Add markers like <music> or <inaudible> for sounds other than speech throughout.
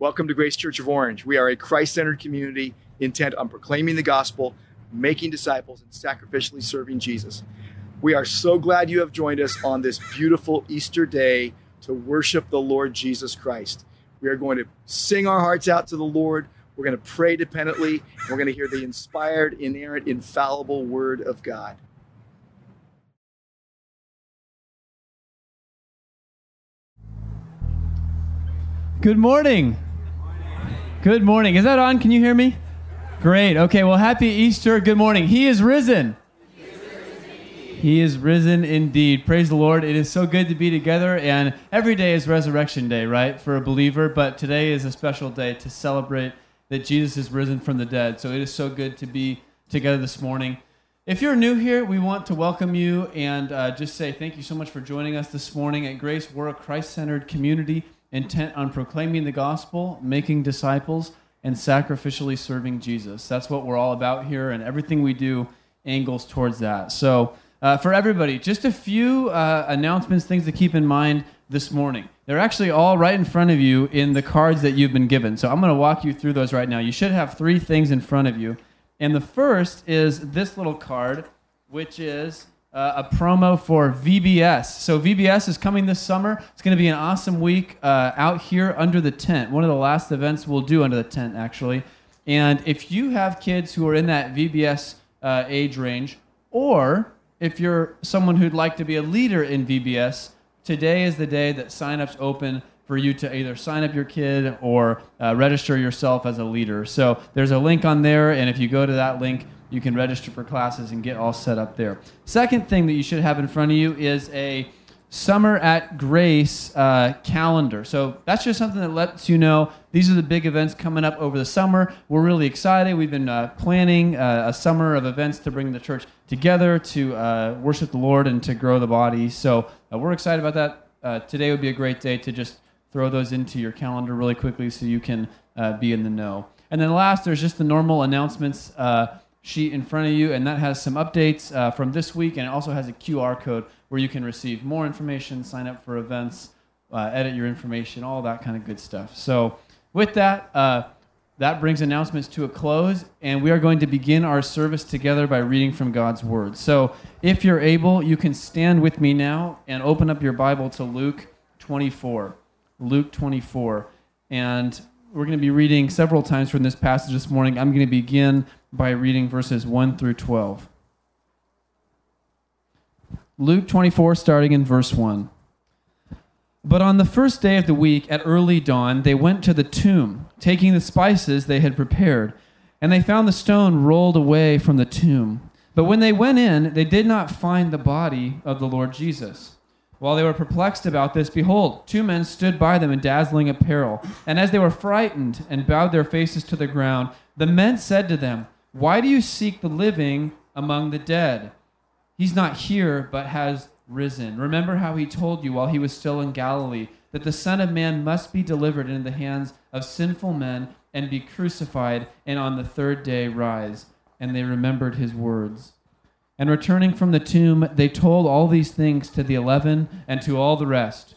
Welcome to Grace Church of Orange. We are a Christ centered community intent on proclaiming the gospel, making disciples, and sacrificially serving Jesus. We are so glad you have joined us on this beautiful Easter day to worship the Lord Jesus Christ. We are going to sing our hearts out to the Lord. We're going to pray dependently. And we're going to hear the inspired, inerrant, infallible word of God. Good morning. Good morning. Is that on? Can you hear me? Great. Okay. Well, happy Easter. Good morning. He is risen. He is risen indeed. Praise the Lord. It is so good to be together. And every day is Resurrection Day, right, for a believer. But today is a special day to celebrate that Jesus is risen from the dead. So it is so good to be together this morning. If you're new here, we want to welcome you and uh, just say thank you so much for joining us this morning at Grace. We're a Christ centered community intent on proclaiming the gospel, making disciples, and sacrificially serving Jesus. That's what we're all about here, and everything we do angles towards that. So, uh, for everybody, just a few uh, announcements, things to keep in mind this morning. They're actually all right in front of you in the cards that you've been given. So, I'm going to walk you through those right now. You should have three things in front of you. And the first is this little card, which is uh, a promo for VBS. So VBS is coming this summer. It's going to be an awesome week uh, out here under the tent. One of the last events we'll do under the tent, actually. And if you have kids who are in that VBS uh, age range, or if you're someone who'd like to be a leader in VBS, today is the day that signups open for you to either sign up your kid or uh, register yourself as a leader. So there's a link on there, and if you go to that link, you can register for classes and get all set up there. Second thing that you should have in front of you is a Summer at Grace uh, calendar. So that's just something that lets you know these are the big events coming up over the summer. We're really excited. We've been uh, planning uh, a summer of events to bring the church together to uh, worship the Lord and to grow the body. So uh, we're excited about that. Uh, today would be a great day to just throw those into your calendar really quickly so you can be in the know. And then last, there's just the normal announcements sheet in front of you, and that has some updates uh, from this week, and it also has a QR code where you can receive more information, sign up for events, uh, edit your information, all that kind of good stuff. So, with that, uh, that brings announcements to a close, and we are going to begin our service together by reading from God's Word. So, if you're able, you can stand with me now and open up your Bible to Luke 24. Luke 24. And we're going to be reading several times from this passage this morning. I'm going to begin by reading verses 1 through 12. Luke 24, starting in verse 1. But on the first day of the week, at early dawn, they went to the tomb, taking the spices they had prepared. And they found the stone rolled away from the tomb. But when they went in, they did not find the body of the Lord Jesus. While they were perplexed about this, behold, two men stood by them in dazzling apparel. And as they were frightened and bowed their faces to the ground, the men said to them, why do you seek the living among the dead? He's not here, but has risen. Remember how he told you while he was still in Galilee that the Son of Man must be delivered into the hands of sinful men and be crucified, and on the third day rise. And they remembered his words. And returning from the tomb, they told all these things to the eleven and to all the rest.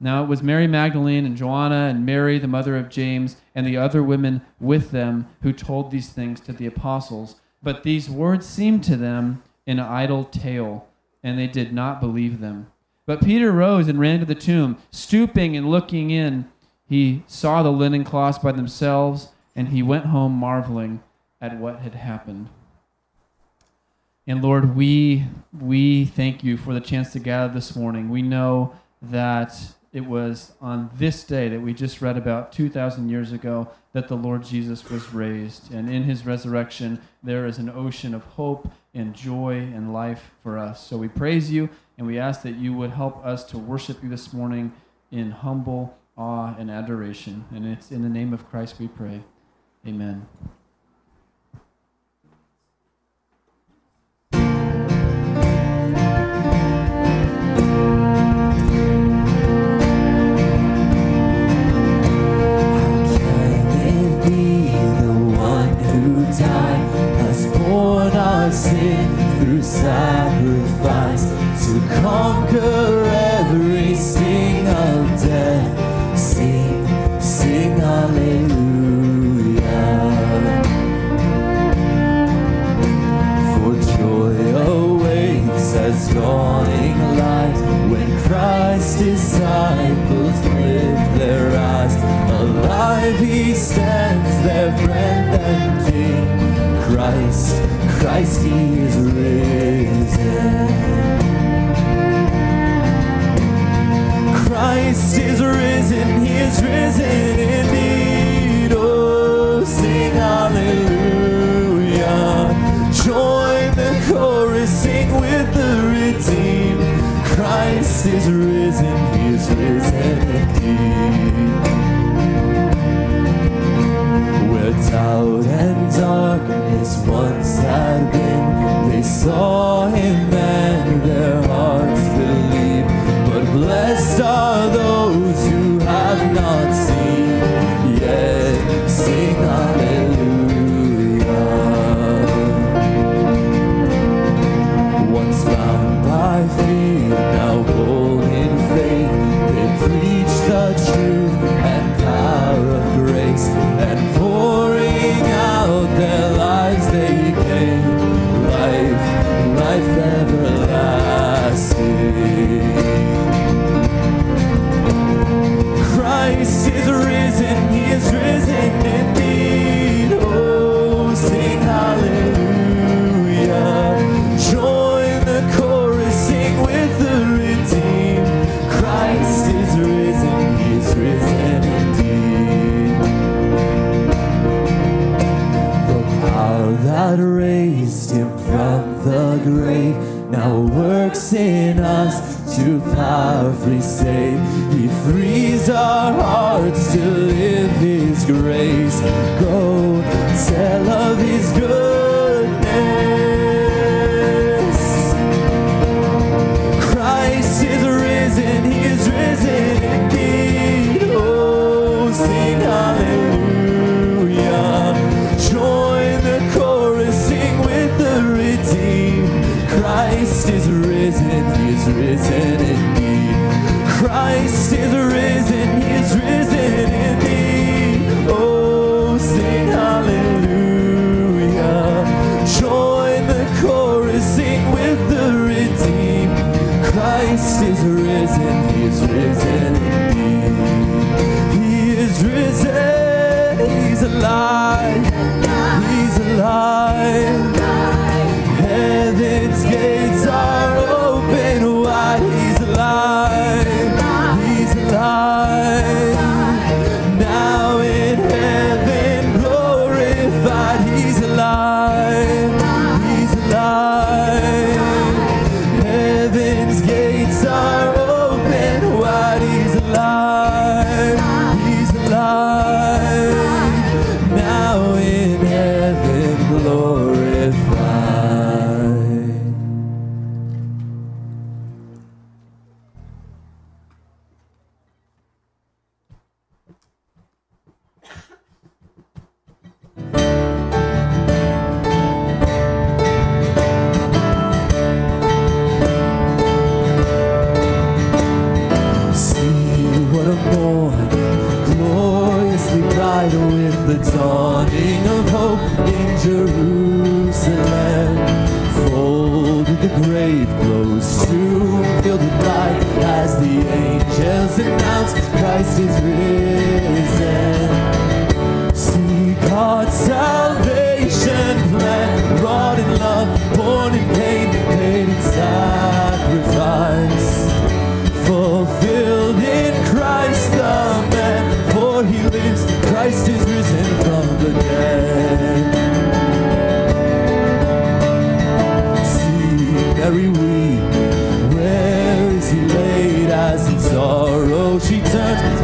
Now it was Mary Magdalene and Joanna and Mary, the mother of James, and the other women with them who told these things to the apostles. But these words seemed to them an idle tale, and they did not believe them. But Peter rose and ran to the tomb. Stooping and looking in, he saw the linen cloths by themselves, and he went home marveling at what had happened. And Lord, we we thank you for the chance to gather this morning. We know that it was on this day that we just read about 2,000 years ago that the Lord Jesus was raised. And in his resurrection, there is an ocean of hope and joy and life for us. So we praise you and we ask that you would help us to worship you this morning in humble awe and adoration. And it's in the name of Christ we pray. Amen.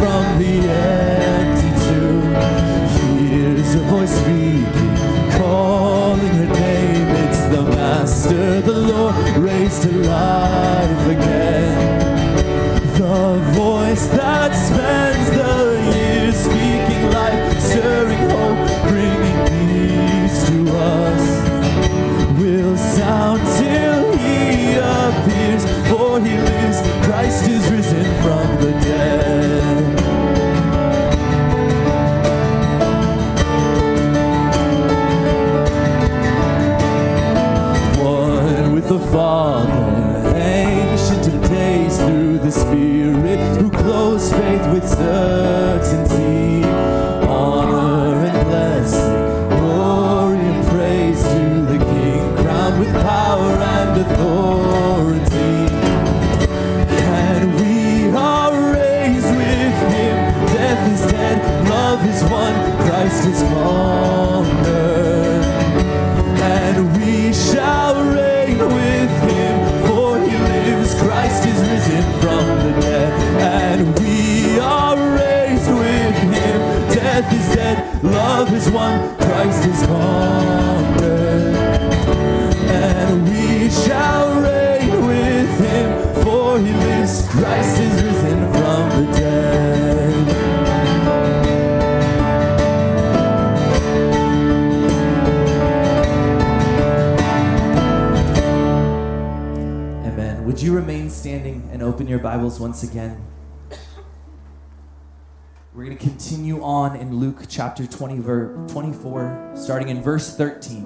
From the your Bibles once again? We're going to continue on in Luke chapter 20, ver- 24, starting in verse 13.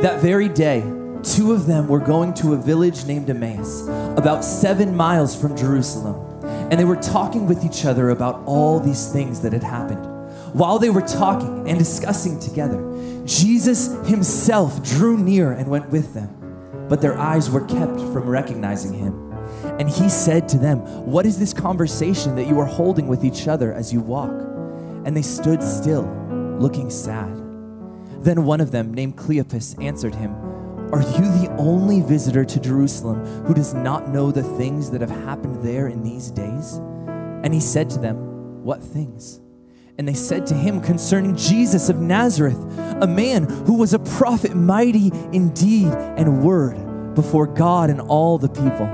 That very day, two of them were going to a village named Emmaus, about seven miles from Jerusalem, and they were talking with each other about all these things that had happened. While they were talking and discussing together, Jesus himself drew near and went with them but their eyes were kept from recognizing him. And he said to them, What is this conversation that you are holding with each other as you walk? And they stood still, looking sad. Then one of them, named Cleopas, answered him, Are you the only visitor to Jerusalem who does not know the things that have happened there in these days? And he said to them, What things? And they said to him concerning Jesus of Nazareth, a man who was a prophet, mighty in deed and word before God and all the people,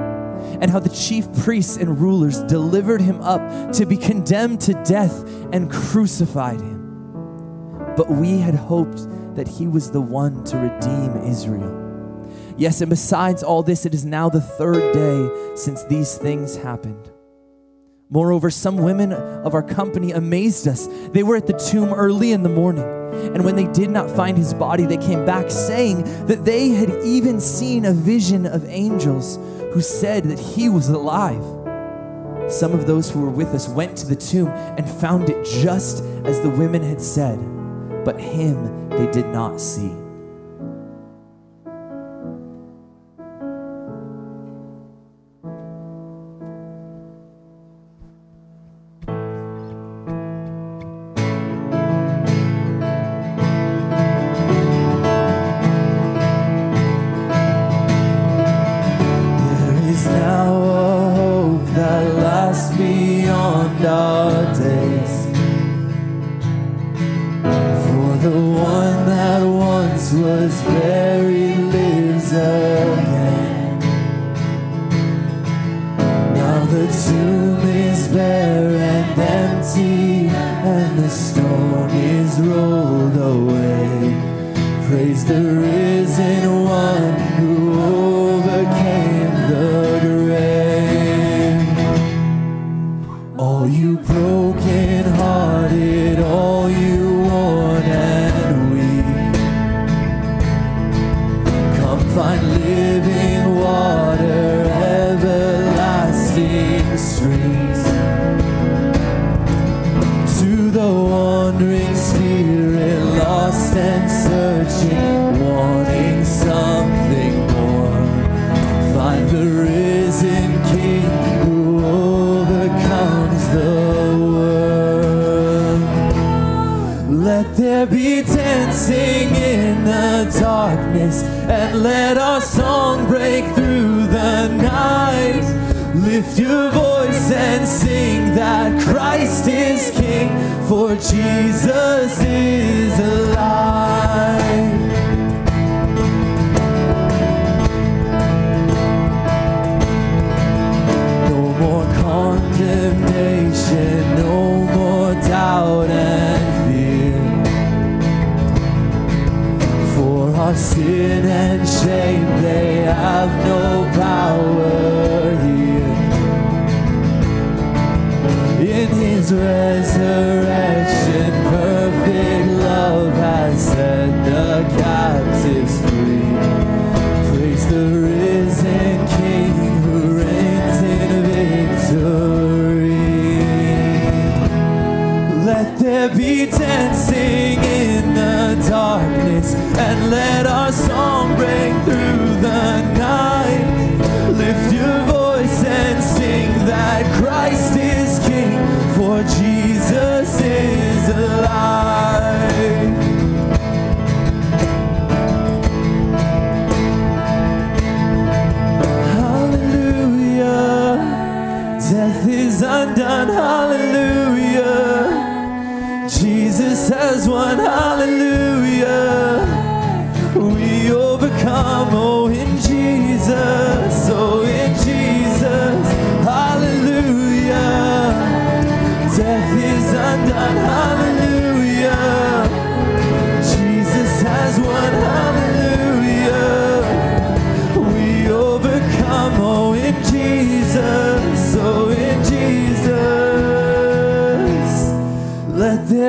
and how the chief priests and rulers delivered him up to be condemned to death and crucified him. But we had hoped that he was the one to redeem Israel. Yes, and besides all this, it is now the third day since these things happened. Moreover, some women of our company amazed us. They were at the tomb early in the morning, and when they did not find his body, they came back saying that they had even seen a vision of angels who said that he was alive. Some of those who were with us went to the tomb and found it just as the women had said, but him they did not see.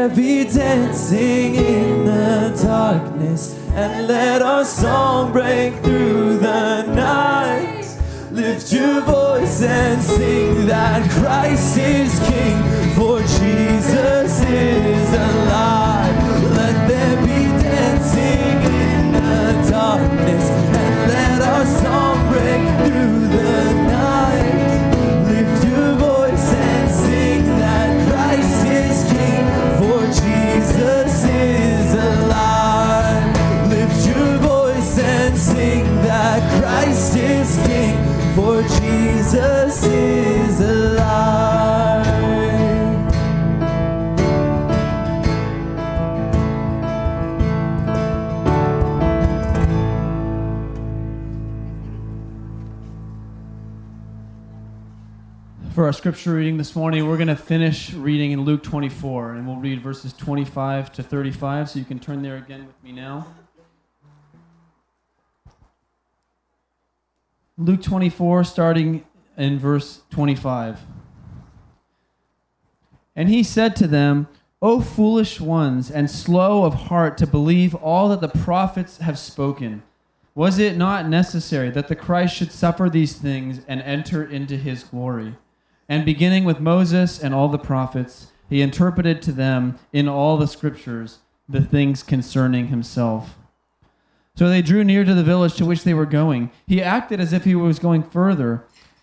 Be dancing in the darkness, and let our song break through the night. Lift your voice and sing that Christ is King, for Jesus For our scripture reading this morning, we're going to finish reading in Luke 24, and we'll read verses 25 to 35. So you can turn there again with me now. Luke 24, starting in verse 25. And he said to them, O foolish ones, and slow of heart to believe all that the prophets have spoken. Was it not necessary that the Christ should suffer these things and enter into his glory? And beginning with Moses and all the prophets, he interpreted to them in all the scriptures the things concerning himself. So they drew near to the village to which they were going. He acted as if he was going further,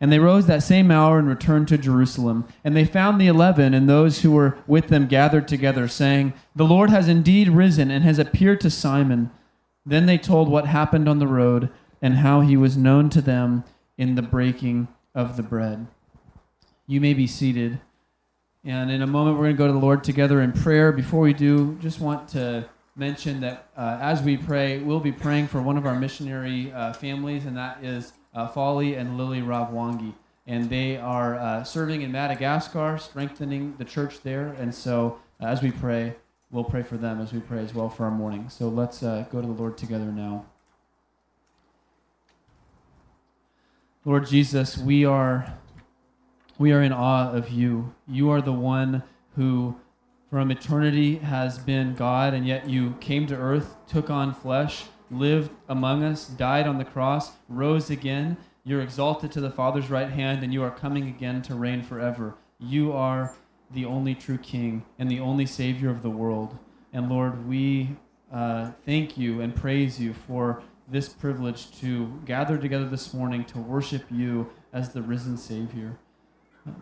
And they rose that same hour and returned to Jerusalem. And they found the eleven and those who were with them gathered together, saying, The Lord has indeed risen and has appeared to Simon. Then they told what happened on the road and how he was known to them in the breaking of the bread. You may be seated. And in a moment, we're going to go to the Lord together in prayer. Before we do, just want to mention that uh, as we pray, we'll be praying for one of our missionary uh, families, and that is uh, Folly and Lily Ravwangi. And they are uh, serving in Madagascar, strengthening the church there. And so, uh, as we pray, we'll pray for them as we pray as well for our morning. So let's uh, go to the Lord together now. Lord Jesus, we are we are in awe of you. You are the one who from eternity has been God, and yet you came to earth, took on flesh, lived among us, died on the cross, rose again. You're exalted to the Father's right hand, and you are coming again to reign forever. You are the only true King and the only Savior of the world. And Lord, we uh, thank you and praise you for this privilege to gather together this morning to worship you as the risen Savior.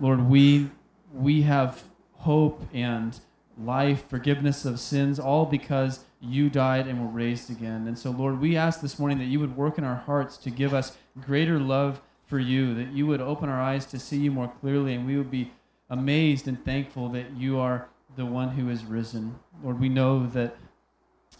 Lord, we we have hope and life, forgiveness of sins, all because you died and were raised again. And so, Lord, we ask this morning that you would work in our hearts to give us greater love for you, that you would open our eyes to see you more clearly, and we would be amazed and thankful that you are the one who is risen. Lord, we know that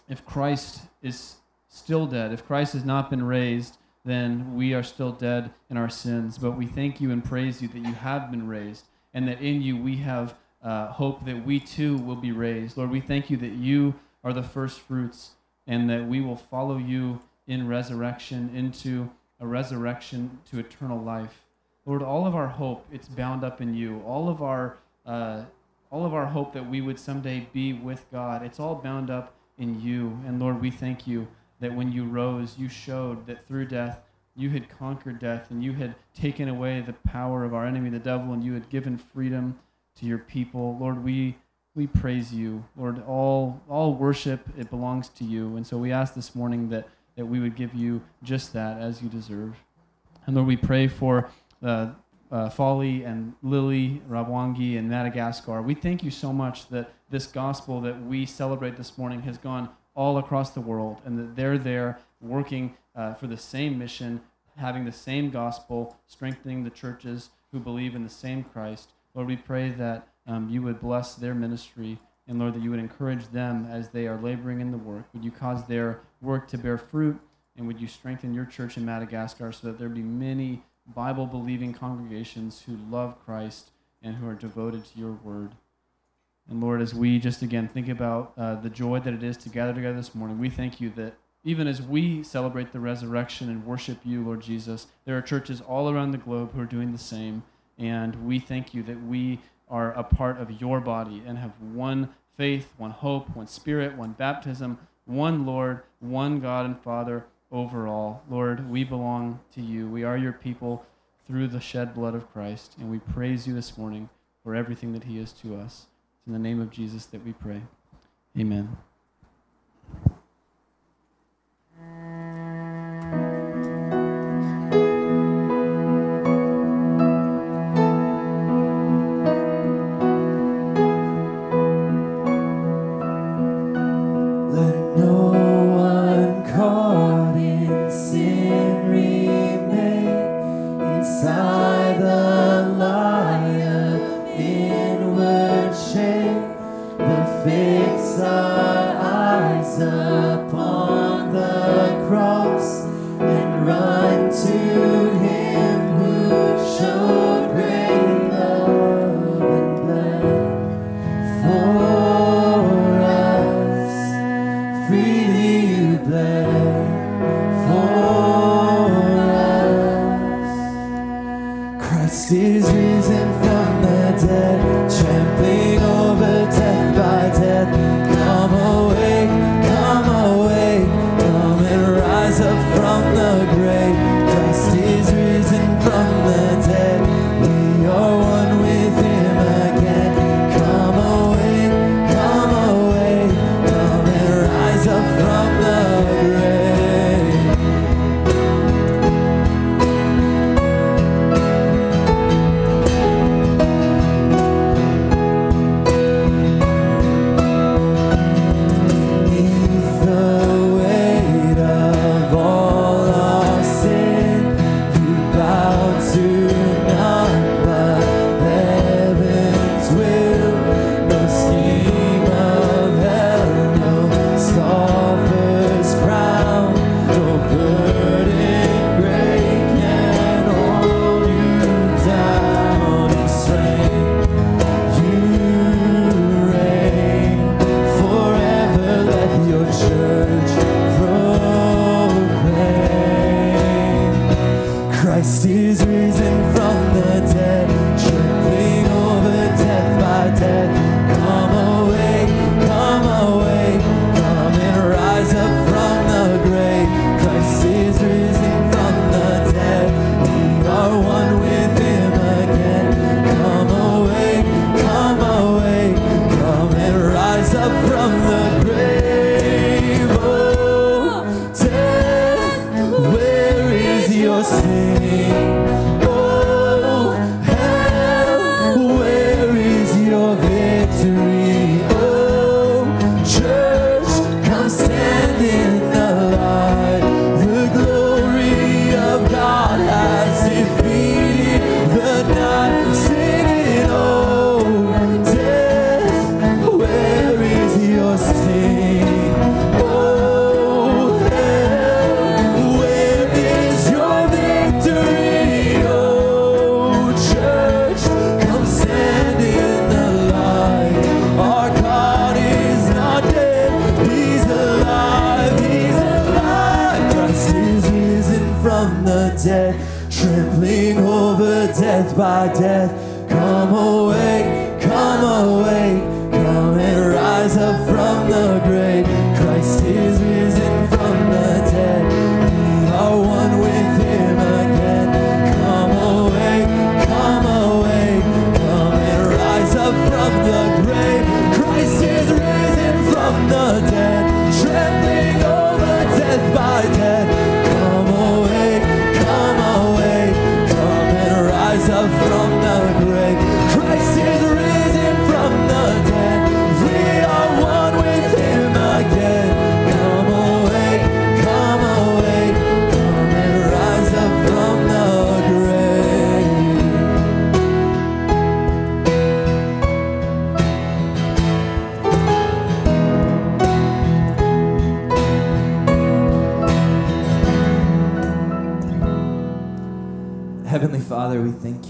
if Christ is still dead, if Christ has not been raised, then we are still dead in our sins. But we thank you and praise you that you have been raised, and that in you we have uh, hope that we too will be raised. Lord, we thank you that you are the first fruits, and that we will follow you in resurrection into a resurrection to eternal life. Lord, all of our hope it's bound up in you. All of our uh, all of our hope that we would someday be with God, it's all bound up in you. And Lord, we thank you that when you rose, you showed that through death, you had conquered death and you had taken away the power of our enemy, the devil, and you had given freedom to your people. Lord, we we praise you, Lord. All all worship it belongs to you, and so we ask this morning that that we would give you just that as you deserve. And Lord, we pray for uh, uh, Folly and Lily, Rabwangi, and Madagascar. We thank you so much that this gospel that we celebrate this morning has gone all across the world, and that they're there working uh, for the same mission, having the same gospel, strengthening the churches who believe in the same Christ. Lord, we pray that um, you would bless their ministry, and Lord, that you would encourage them as they are laboring in the work. Would you cause their work to bear fruit, and would you strengthen your church in Madagascar so that there be many Bible believing congregations who love Christ and who are devoted to your word. And Lord, as we just again think about uh, the joy that it is to gather together this morning, we thank you that even as we celebrate the resurrection and worship you, Lord Jesus, there are churches all around the globe who are doing the same. And we thank you that we are a part of your body and have one faith, one hope, one spirit, one baptism, one Lord, one God and Father over all. Lord, we belong to you. We are your people through the shed blood of Christ, and we praise you this morning for everything that he is to us. It's in the name of Jesus that we pray. Amen.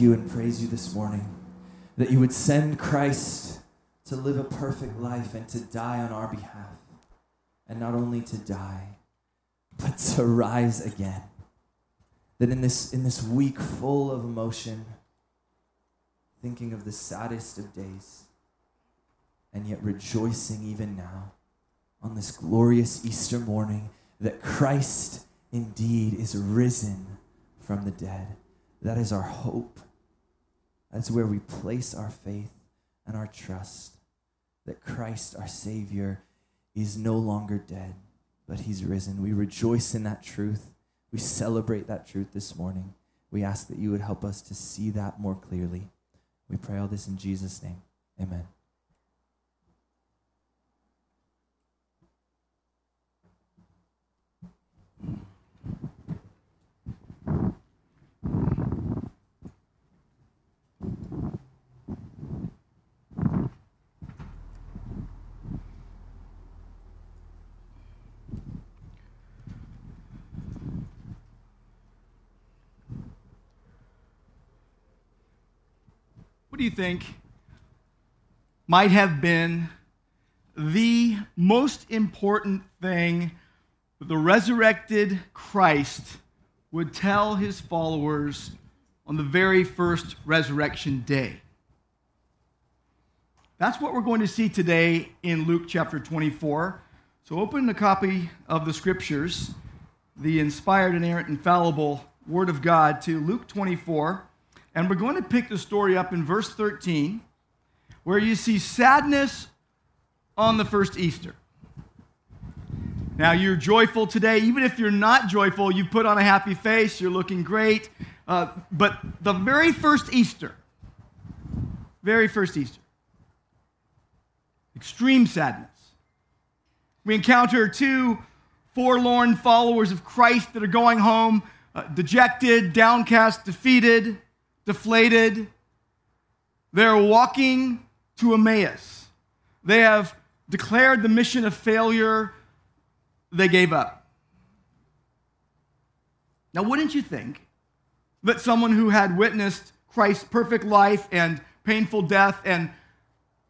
You and praise you this morning that you would send Christ to live a perfect life and to die on our behalf. And not only to die, but to rise again. That in this, in this week full of emotion, thinking of the saddest of days, and yet rejoicing even now on this glorious Easter morning that Christ indeed is risen from the dead. That is our hope. That's where we place our faith and our trust that Christ, our Savior, is no longer dead, but He's risen. We rejoice in that truth. We celebrate that truth this morning. We ask that you would help us to see that more clearly. We pray all this in Jesus' name. Amen. What do you think might have been the most important thing the resurrected Christ would tell his followers on the very first resurrection day? That's what we're going to see today in Luke chapter 24. So open a copy of the scriptures, the inspired, inerrant, infallible Word of God, to Luke 24. And we're going to pick the story up in verse 13, where you see sadness on the first Easter. Now, you're joyful today. Even if you're not joyful, you put on a happy face, you're looking great. Uh, but the very first Easter, very first Easter, extreme sadness. We encounter two forlorn followers of Christ that are going home uh, dejected, downcast, defeated deflated. They're walking to Emmaus. They have declared the mission of failure. They gave up. Now, wouldn't you think that someone who had witnessed Christ's perfect life and painful death and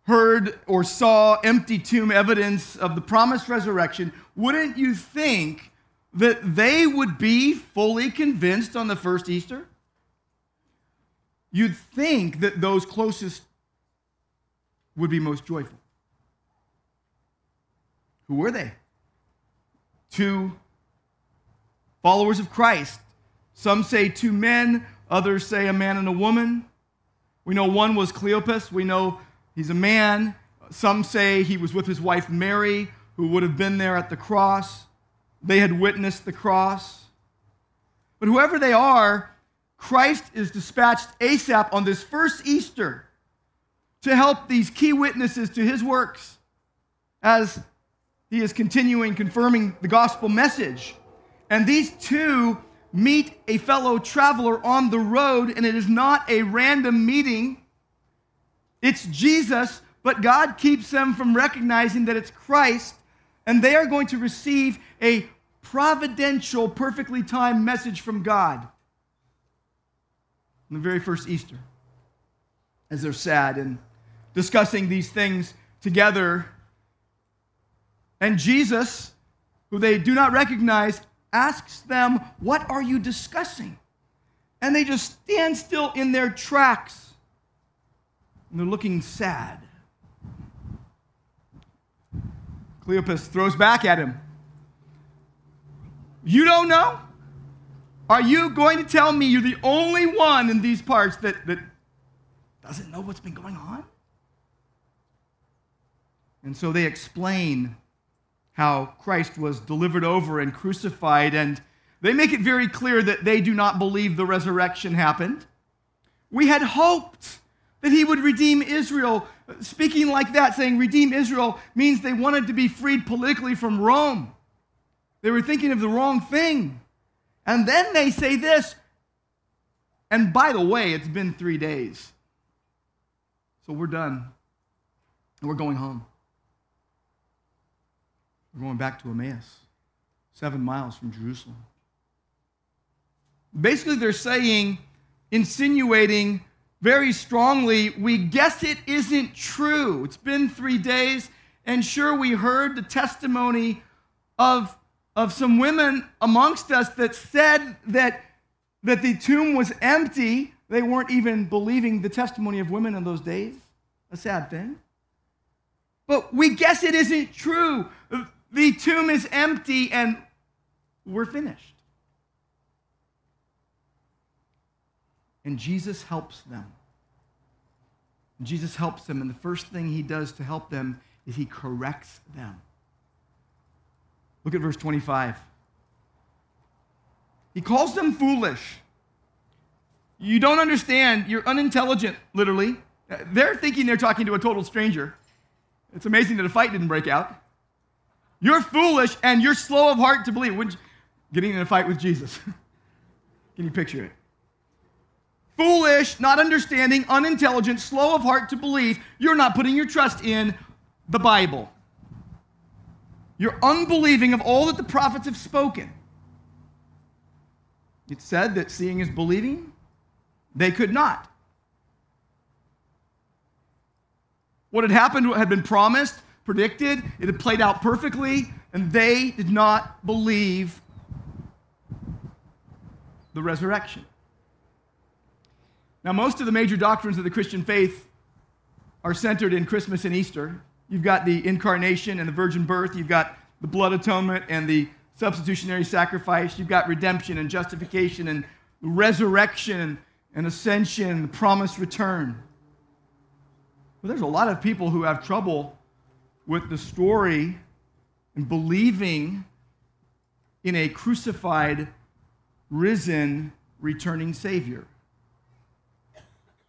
heard or saw empty tomb evidence of the promised resurrection, wouldn't you think that they would be fully convinced on the first Easter? You'd think that those closest would be most joyful. Who were they? Two followers of Christ. Some say two men, others say a man and a woman. We know one was Cleopas. We know he's a man. Some say he was with his wife Mary, who would have been there at the cross. They had witnessed the cross. But whoever they are, Christ is dispatched ASAP on this first Easter to help these key witnesses to his works as he is continuing confirming the gospel message. And these two meet a fellow traveler on the road, and it is not a random meeting. It's Jesus, but God keeps them from recognizing that it's Christ, and they are going to receive a providential, perfectly timed message from God on the very first Easter, as they're sad and discussing these things together. And Jesus, who they do not recognize, asks them, What are you discussing? And they just stand still in their tracks. And they're looking sad. Cleopas throws back at him. You don't know? Are you going to tell me you're the only one in these parts that, that doesn't know what's been going on? And so they explain how Christ was delivered over and crucified, and they make it very clear that they do not believe the resurrection happened. We had hoped that he would redeem Israel. Speaking like that, saying redeem Israel, means they wanted to be freed politically from Rome. They were thinking of the wrong thing. And then they say this, and by the way, it's been three days. So we're done. And we're going home. We're going back to Emmaus, seven miles from Jerusalem. Basically, they're saying insinuating very strongly, we guess it isn't true. It's been three days, and sure, we heard the testimony of, of some women amongst us that said that, that the tomb was empty. They weren't even believing the testimony of women in those days. A sad thing. But we guess it isn't true. The tomb is empty and we're finished. And Jesus helps them. Jesus helps them, and the first thing he does to help them is he corrects them. Look at verse 25. He calls them foolish. You don't understand. You're unintelligent, literally. Uh, they're thinking they're talking to a total stranger. It's amazing that a fight didn't break out. You're foolish and you're slow of heart to believe. Getting in a fight with Jesus. <laughs> Can you picture it? Foolish, not understanding, unintelligent, slow of heart to believe. You're not putting your trust in the Bible. You're unbelieving of all that the prophets have spoken. It said that seeing is believing. They could not. What had happened had been promised, predicted, it had played out perfectly, and they did not believe the resurrection. Now, most of the major doctrines of the Christian faith are centered in Christmas and Easter. You've got the incarnation and the virgin birth, you've got the blood atonement and the substitutionary sacrifice, you've got redemption and justification and resurrection and ascension and the promised return. But there's a lot of people who have trouble with the story and believing in a crucified, risen, returning Savior.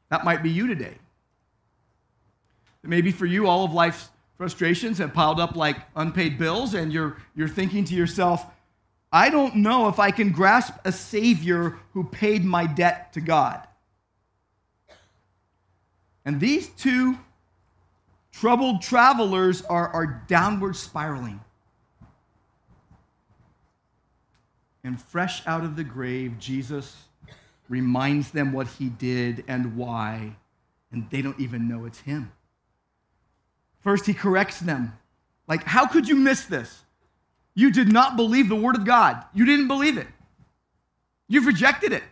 That might be you today. Maybe for you, all of life's frustrations have piled up like unpaid bills, and you're, you're thinking to yourself, I don't know if I can grasp a Savior who paid my debt to God. And these two troubled travelers are, are downward spiraling. And fresh out of the grave, Jesus reminds them what he did and why, and they don't even know it's him. First, he corrects them. Like, how could you miss this? You did not believe the word of God. You didn't believe it. You've rejected it.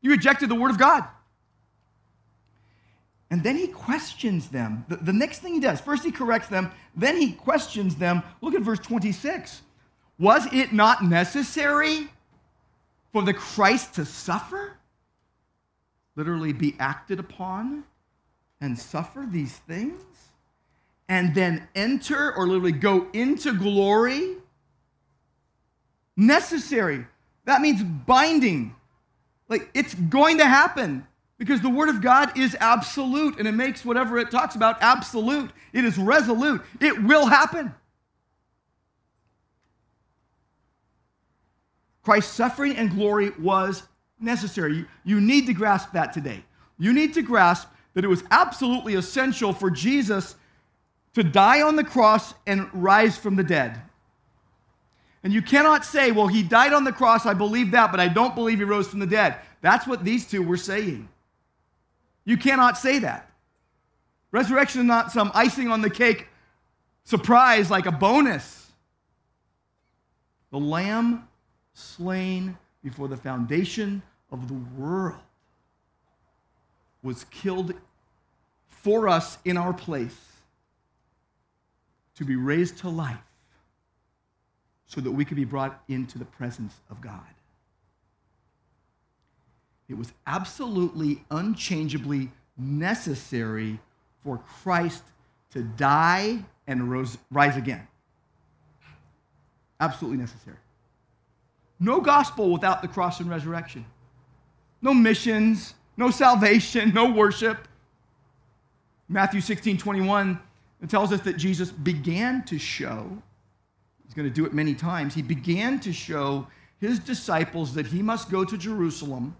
You rejected the word of God. And then he questions them. The, the, next thing he does, first he corrects them, then he questions them. Look at verse 26. Was it not necessary for the Christ to suffer? Literally be acted upon and suffer these things? And then enter or literally go into glory? Necessary. That means binding. Like it's going to happen. Because the Word of God is absolute and it makes whatever it talks about absolute. It is resolute. It will happen. Christ's suffering and glory was necessary. You, need to grasp that today. You need to grasp that it was absolutely essential for Jesus to die on the cross and rise from the dead. And you cannot say, well, he died on the cross, I believe that, but I don't believe he rose from the dead. That's what these two were saying. You cannot say that. Resurrection is not some icing on the cake surprise like a bonus. The Lamb slain before the foundation of the world was killed for us in our place to be raised to life so that we could be brought into the presence of God. It was absolutely, unchangeably necessary for Christ to die and rise again. Absolutely necessary. No gospel without the cross and resurrection. No missions, no salvation, no worship. Matthew 16 21 it tells us that Jesus began to show, he's going to do it many times, he began to show his disciples that he must go to Jerusalem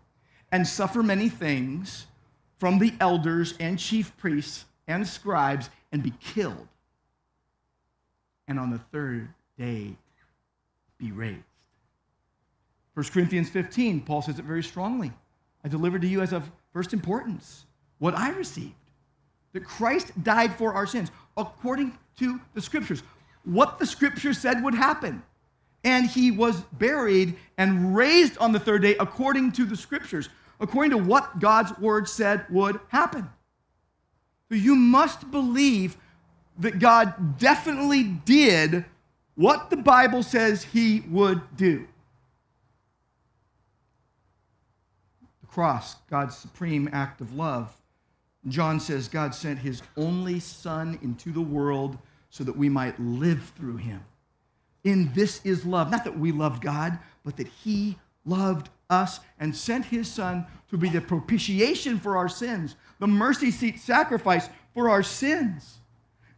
and suffer many things from the elders and chief priests and scribes and be killed. And on the third day, be raised. 1 Corinthians 15, Paul says it very strongly. I delivered to you as of first importance what I received that Christ died for our sins according to the scriptures, what the scripture said would happen. And he was buried and raised on the third day according to the scriptures, according to what God's word said would happen. So you must believe that God definitely did what the Bible says he would do. The cross, God's supreme act of love. John says God sent his only Son into the world so that we might live through him. In this is love. Not that we loved God, but that he loved us and sent his Son to be the propitiation for our sins, the mercy seat sacrifice for our sins.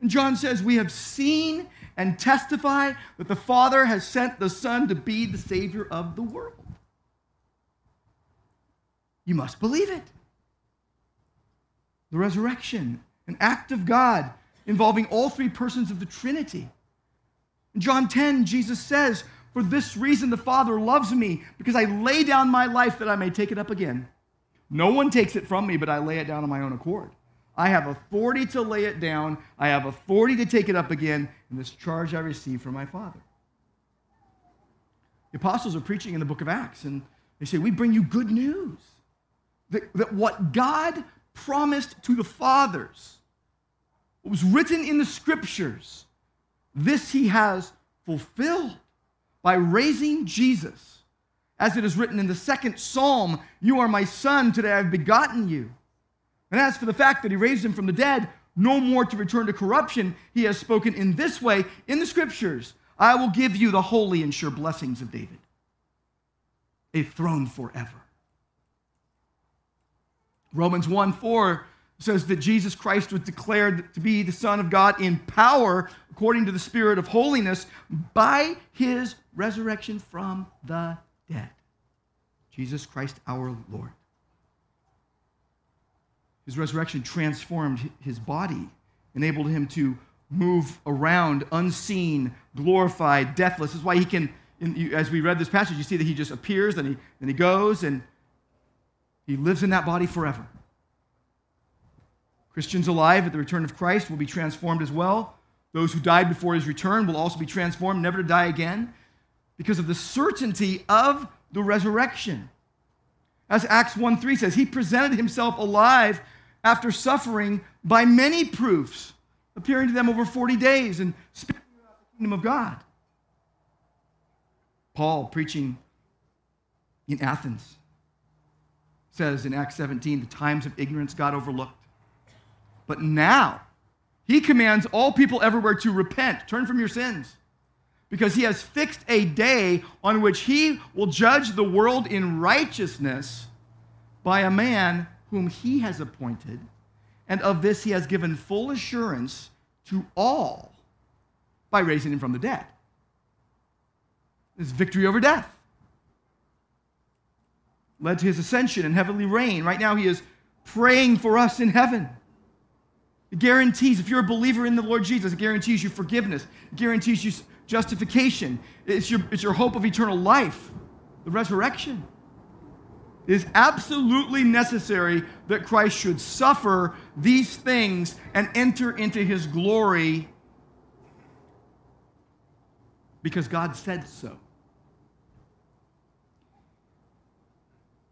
And John says, We have seen and testify that the Father has sent the Son to be the Savior of the world. You must believe it. The resurrection, an act of God involving all three persons of the Trinity. In John 10, Jesus says, For this reason the Father loves me, because I lay down my life that I may take it up again. No one takes it from me, but I lay it down on my own accord. I have authority to lay it down, I have authority to take it up again, and this charge I received from my Father. The apostles are preaching in the book of Acts, and they say, We bring you good news that, that what God promised to the fathers, what was written in the scriptures, this he has fulfilled by raising Jesus. As it is written in the second psalm, You are my son, today I have begotten you. And as for the fact that he raised him from the dead, no more to return to corruption, he has spoken in this way in the scriptures I will give you the holy and sure blessings of David, a throne forever. Romans 1 4 says that Jesus Christ was declared to be the Son of God in power according to the Spirit of holiness by his resurrection from the dead. Jesus Christ our Lord. His resurrection transformed his body, enabled him to move around unseen, glorified, deathless. This is why he can, as we read this passage, you see that he just appears, then he, then he goes, and he lives in that body forever. Christians alive at the return of Christ will be transformed as well. Those who died before his return will also be transformed, never to die again, because of the certainty of the resurrection. As Acts 1 3 says, he presented himself alive after suffering by many proofs, appearing to them over 40 days and speaking about the kingdom of God. Paul, preaching in Athens, says in Acts 17, the times of ignorance God overlooked. But now, he commands all people everywhere to repent, turn from your sins, because he has fixed a day on which he will judge the world in righteousness by a man whom he has appointed, and of this he has given full assurance to all by raising him from the dead. This victory over death led to his ascension and heavenly reign. Right now, he is praying for us in heaven. It guarantees, if you're a believer in the Lord Jesus, it guarantees you forgiveness, it guarantees you justification. It's your, it's your hope of eternal life, the resurrection. It is absolutely necessary that Christ should suffer these things and enter into his glory because God said so.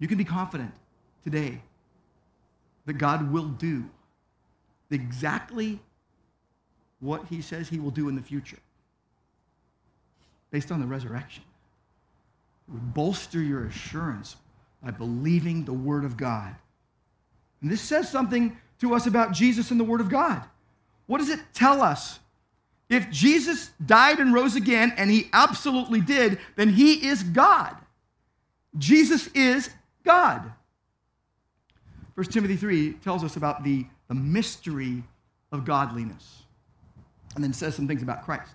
You can be confident today that God will do exactly what he says he will do in the future based on the resurrection. It would bolster your assurance by believing the Word of God. And this says something to us about Jesus and the Word of God. What does it tell us? If Jesus died and rose again, and he absolutely did, then he is God. Jesus is God. 1 Timothy 3 tells us about the, the mystery of godliness and then says some things about Christ.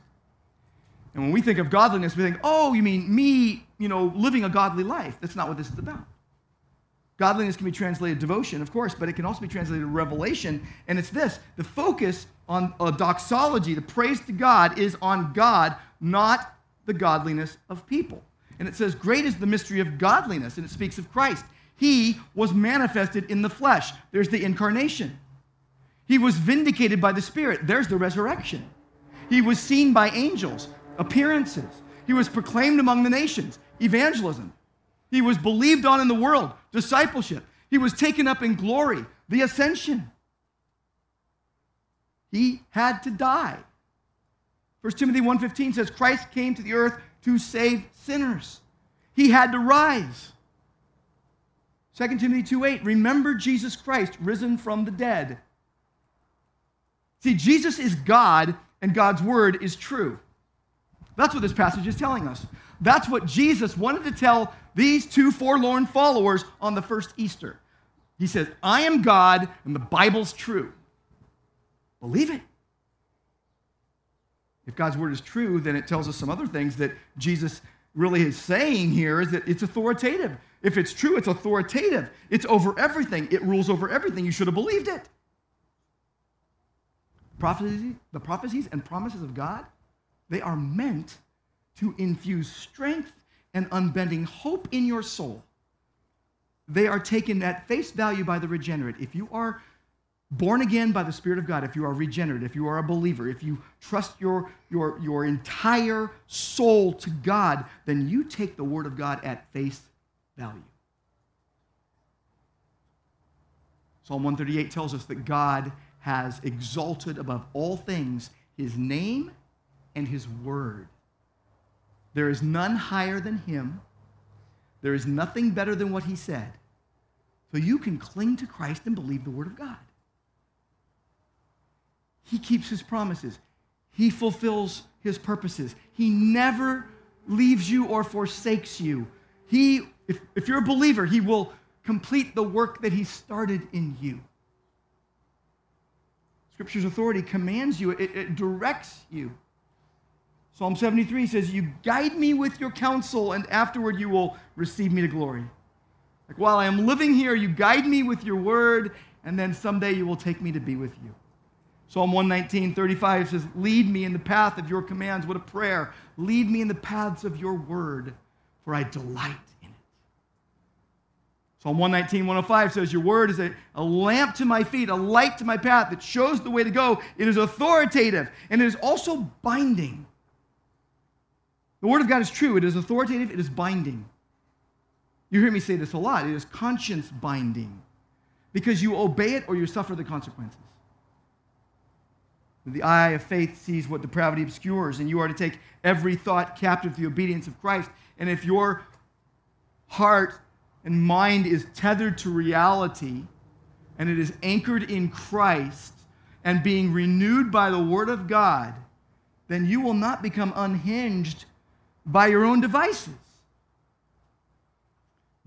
And when we think of godliness, we think, oh, you mean me, you know, living a godly life. That's not what this is about. Godliness can be translated devotion, of course, but it can also be translated revelation. And it's this the focus on a doxology, the praise to God, is on God, not the godliness of people. And it says, Great is the mystery of godliness, and it speaks of Christ. He was manifested in the flesh. There's the incarnation. He was vindicated by the Spirit. There's the resurrection. He was seen by angels, appearances. He was proclaimed among the nations, evangelism. He was believed on in the world, discipleship. He was taken up in glory, the ascension. He had to die. 1 Timothy 1:15 says Christ came to the earth to save sinners. He had to rise. 2 Timothy 2:8 remember Jesus Christ risen from the dead. See, Jesus is God and God's word is true. That's what this passage is telling us. That's what Jesus wanted to tell these two forlorn followers on the first Easter. He says, I am God and the Bible's true. Believe it. If God's word is true, then it tells us some other things that Jesus really is saying here is that it's authoritative. If it's true, it's authoritative. It's over everything. It rules over everything. You should have believed it. Prophecy, the prophecies and promises of God, they are meant to infuse strength and unbending hope in your soul. They are taken at face value by the regenerate. If you are born again by the Spirit of God, if you are regenerate, if you are a believer, if you trust your, your, your entire soul to God, then you take the Word of God at face value. Psalm 138 tells us that God has exalted above all things his name and his word. There is none higher than him. There is nothing better than what he said. So you can cling to Christ and believe the word of God. He keeps his promises. He fulfills his purposes. He never leaves you or forsakes you. He, if, if you're a believer, he will complete the work that he started in you. Scripture's authority commands you, it, it directs you. Psalm 73 says, You guide me with your counsel, and afterward you will receive me to glory. Like while I am living here, you guide me with your word, and then someday you will take me to be with you. Psalm 119, 35 says, Lead me in the path of your commands. What a prayer. Lead me in the paths of your word, for I delight in it. Psalm 119, 105 says, Your word is a, a lamp to my feet, a light to my path that shows the way to go. It is authoritative, and it is also binding. The Word of God is true. It is authoritative. It is binding. You hear me say this a lot. It is conscience binding because you obey it or you suffer the consequences. The eye of faith sees what depravity obscures, and you are to take every thought captive to the obedience of Christ. And if your heart and mind is tethered to reality and it is anchored in Christ and being renewed by the Word of God, then you will not become unhinged by your own devices.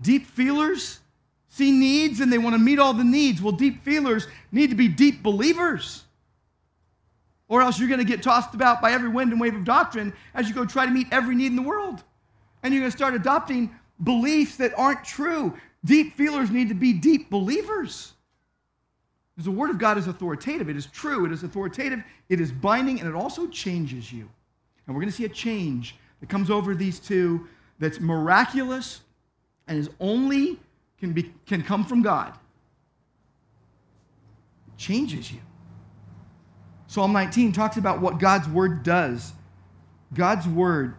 Deep feelers see needs and they want to meet all the needs. Well, deep feelers need to be deep believers. Or else you're going to get tossed about by every wind and wave of doctrine as you go try to meet every need in the world. And you're going to start adopting beliefs that aren't true. Deep feelers need to be deep believers. Because the Word of God is authoritative. It is true. It is authoritative. It is binding, and it also changes you. And we're going to see a change that comes over these two that's miraculous and is only can, be, can come from God. It changes you. Psalm 19 talks about what God's word does. God's word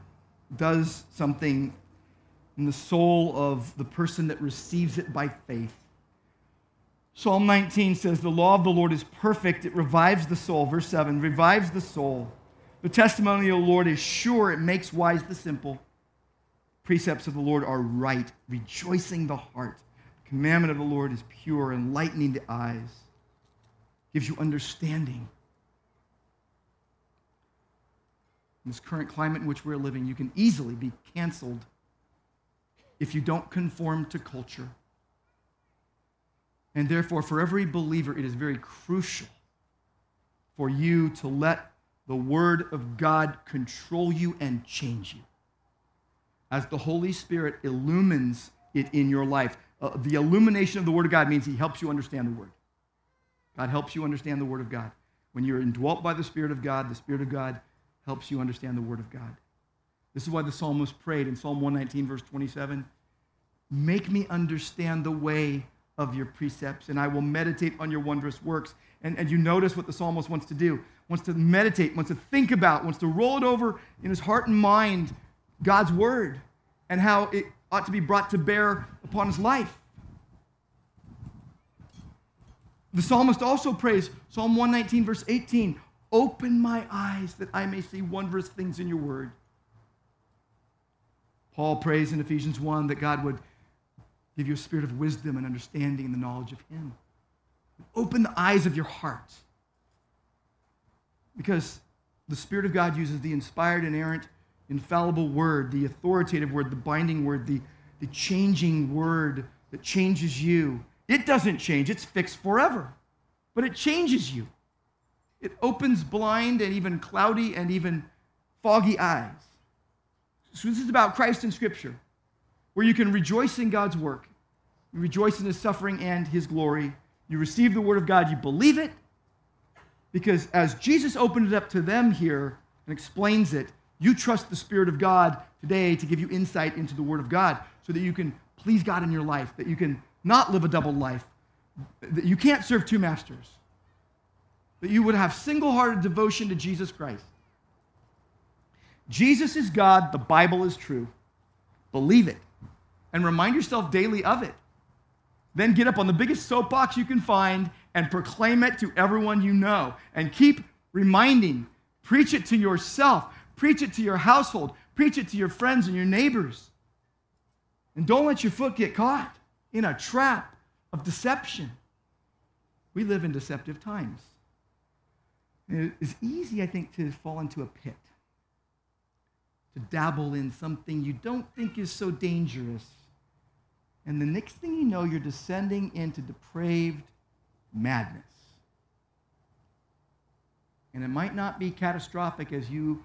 does something in the soul of the person that receives it by faith. Psalm 19 says, The law of the Lord is perfect, it revives the soul. Verse 7 revives the soul. The testimony of the Lord is sure, it makes wise the simple. Precepts of the Lord are right, rejoicing the heart. The commandment of the Lord is pure, enlightening the eyes, gives you understanding. In this current climate in which we're living, you can easily be canceled if you don't conform to culture. And therefore, for every believer, it is very crucial for you to let the Word of God control you and change you. As the Holy Spirit illumines it in your life, uh, the illumination of the Word of God means He helps you understand the Word. God helps you understand the Word of God. When you're indwelt by the Spirit of God, the Spirit of God helps you understand the Word of God. This is why the psalmist prayed in Psalm 119, verse 27 Make me understand the way of your precepts, and I will meditate on your wondrous works. And, and you notice what the psalmist wants to do wants to meditate, wants to think about, wants to roll it over in his heart and mind God's word and how it ought to be brought to bear upon his life. The psalmist also prays, Psalm 119, verse 18 Open my eyes that I may see wondrous things in your word. Paul prays in Ephesians 1 that God would give you a spirit of wisdom and understanding and the knowledge of Him. Open the eyes of your heart. Because the Spirit of God uses the inspired, inerrant, infallible word, the authoritative word, the binding word, the, the changing word that changes you. It doesn't change, it's fixed forever, but it changes you. It opens blind and even cloudy and even foggy eyes. So, this is about Christ in Scripture, where you can rejoice in God's work, you rejoice in His suffering and His glory. You receive the Word of God, you believe it, because as Jesus opened it up to them here and explains it, you trust the Spirit of God today to give you insight into the Word of God so that you can please God in your life, that you can not live a double life, that you can't serve two masters, that you would have single hearted devotion to Jesus Christ. Jesus is God, the Bible is true. Believe it and remind yourself daily of it. Then get up on the biggest soapbox you can find and proclaim it to everyone you know. And keep reminding, preach it to yourself, preach it to your household, preach it to your friends and your neighbors. And don't let your foot get caught in a trap of deception. We live in deceptive times. It's easy, I think, to fall into a pit, to dabble in something you don't think is so dangerous. And the next thing you know, you're descending into depraved madness. And it might not be catastrophic as you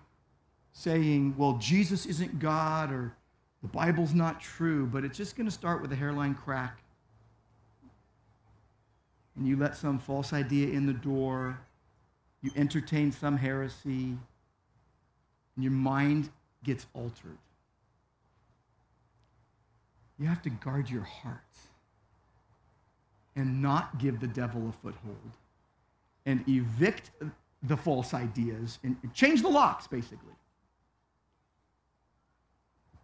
saying, well, Jesus isn't God or the Bible's not true, but it's just going to start with a hairline crack. And you let some false idea in the door, you entertain some heresy, and your mind gets altered. You have to guard your heart and not give the devil a foothold and evict the false ideas and change the locks, basically.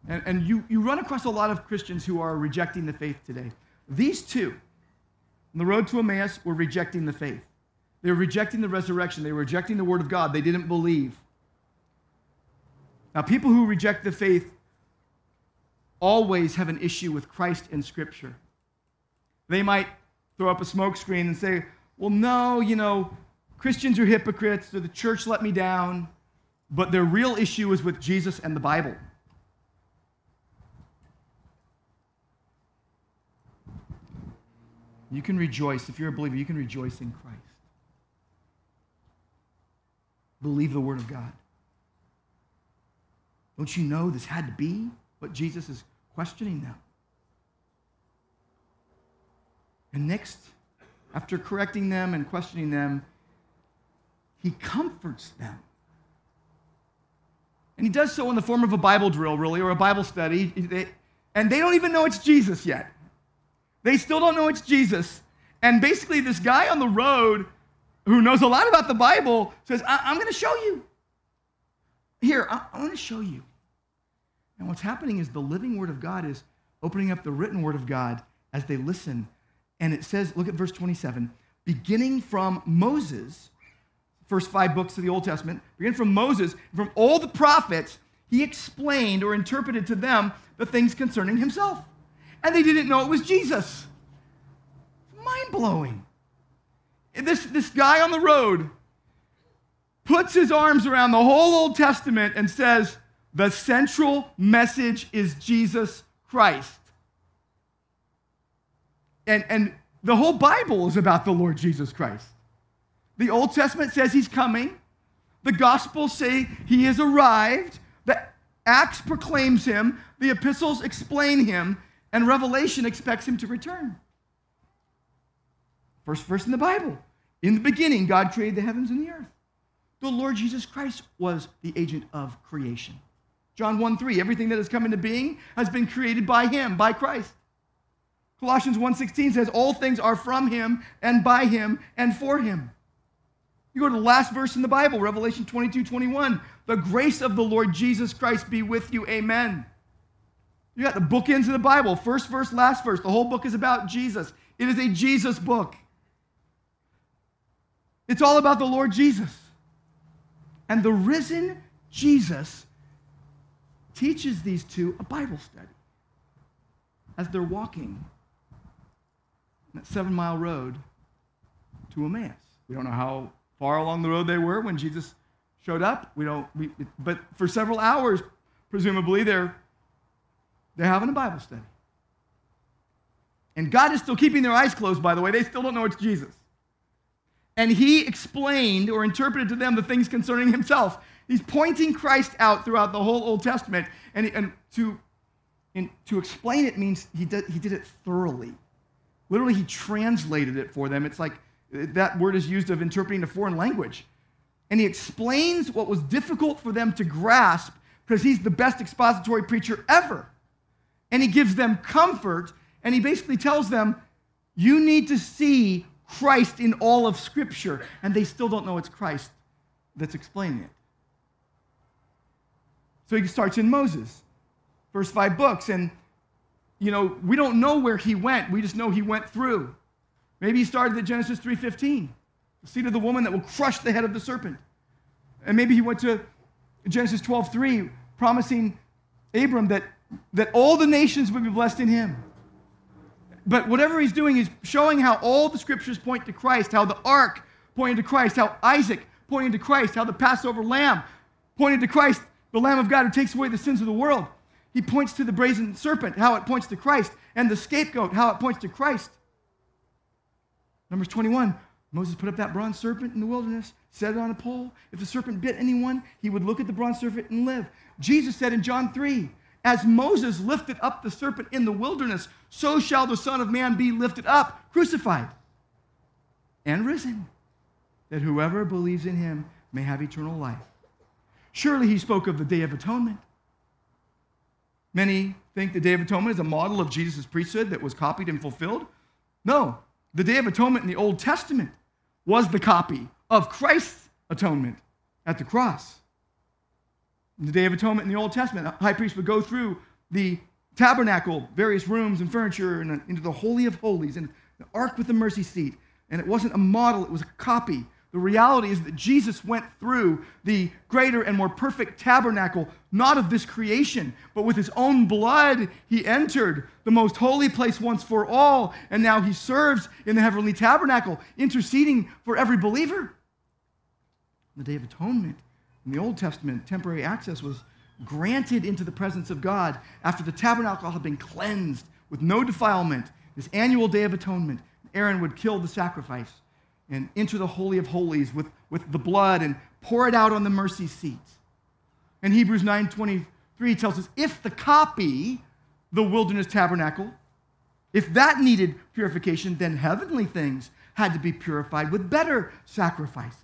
And, and you, you run across a lot of Christians who are rejecting the faith today. These two, on the road to Emmaus, were rejecting the faith. They were rejecting the resurrection. They were rejecting the word of God. They didn't believe. Now, people who reject the faith always have an issue with Christ and Scripture. They might throw up a smokescreen and say, well, no, you know, Christians are hypocrites, or the church let me down, but their real issue is with Jesus and the Bible. You can rejoice, if you're a believer, you can rejoice in Christ. Believe the Word of God. Don't you know this had to be what Jesus is questioning now? And next, after correcting them and questioning them, he comforts them. And he does so in the form of a Bible drill, really, or a Bible study. And they don't even know it's Jesus yet. They still don't know it's Jesus. And basically, this guy on the road who knows a lot about the Bible says, I- am going to show you. Here, I, I want to show you. And what's happening is the living Word of God is opening up the written Word of God as they listen. And it says, look at verse 27, beginning from Moses, first five books of the Old Testament, beginning from Moses, from all the prophets, he explained or interpreted to them the things concerning himself and they didn't know it was Jesus. Mind blowing. This, this guy on the road puts his arms around the whole Old Testament and says, the central message is Jesus Christ. And, and the whole Bible is about the Lord Jesus Christ. The Old Testament says he's coming. The Gospels say he has arrived. The Acts proclaims him. The epistles explain him and Revelation expects him to return. First verse in the Bible. In the beginning, God created the heavens and the earth. The Lord Jesus Christ was the agent of creation. John 1 3, everything that has come into being has been created by him, by Christ. Colossians 1:16 says all things are from him and by him and for him. You go to the last verse in the Bible, Revelation 22, 21. The grace of the Lord Jesus Christ be with you. Amen. You got the bookends of the Bible, first verse, last verse. The whole book is about Jesus. It is a Jesus book. It's all about the Lord Jesus. And the risen Jesus teaches these two a Bible study as they're walking that seven mile road to Emmaus. We don't know how far along the road they were when Jesus showed up. We don't, we, but for several hours, presumably, they're, they're having a Bible study. And God is still keeping their eyes closed, by the way. They still don't know it's Jesus. And he explained or interpreted to them the things concerning himself. He's pointing Christ out throughout the whole Old Testament. And, and to, and to explain it means he did, he did it thoroughly. Literally, he translated it for them. It's like that word is used of interpreting a foreign language. And he explains what was difficult for them to grasp because he's the best expository preacher ever. And he gives them comfort and he basically tells them, You need to see Christ in all of Scripture. And they still don't know it's Christ that's explaining it. So he starts in Moses, first five books. And, you know, we don't know where he went. We just know he went through. Maybe he started at Genesis 3.15, the seed of the woman that will crush the head of the serpent. And maybe he went to Genesis 12.3, promising Abram that, that all the nations would be blessed in him. But whatever he's doing is showing how all the scriptures point to Christ, how the ark pointed to Christ, how Isaac pointed to Christ, how the Passover lamb pointed to Christ, the Lamb of God who takes away the sins of the world. He points to the brazen serpent, how it points to Christ, and the scapegoat, how it points to Christ. Numbers 21, Moses put up that bronze serpent in the wilderness, set it on a pole. If the serpent bit anyone, he would look at the bronze serpent and live. Jesus said in John 3, as Moses lifted up the serpent in the wilderness, so shall the Son of Man be lifted up, crucified, and risen, that whoever believes in him may have eternal life. Surely he spoke of the Day of Atonement. Many think the Day of Atonement is a model of Jesus' priesthood that was copied and fulfilled. No, the Day of Atonement in the Old Testament was the copy of Christ's atonement at the cross. In the Day of Atonement in the Old Testament, the high priest would go through the tabernacle, various rooms and furniture, and uh, into the Holy of Holies, and the ark with the mercy seat. And it wasn't a model, it was a copy. The reality is that Jesus went through the greater and more perfect tabernacle, not of this creation, but with his own blood, he entered the most holy place once for all, and now he serves in the heavenly tabernacle, interceding for every believer. The Day of Atonement in the Old Testament, temporary access was granted into the presence of God after the tabernacle had been cleansed with no defilement. This annual Day of Atonement, Aaron would kill the sacrifice and enter the Holy of Holies with, with the blood and pour it out on the mercy seat. And Hebrews 9:23 tells us if the copy, the wilderness tabernacle, if that needed purification, then heavenly things had to be purified with better sacrifices.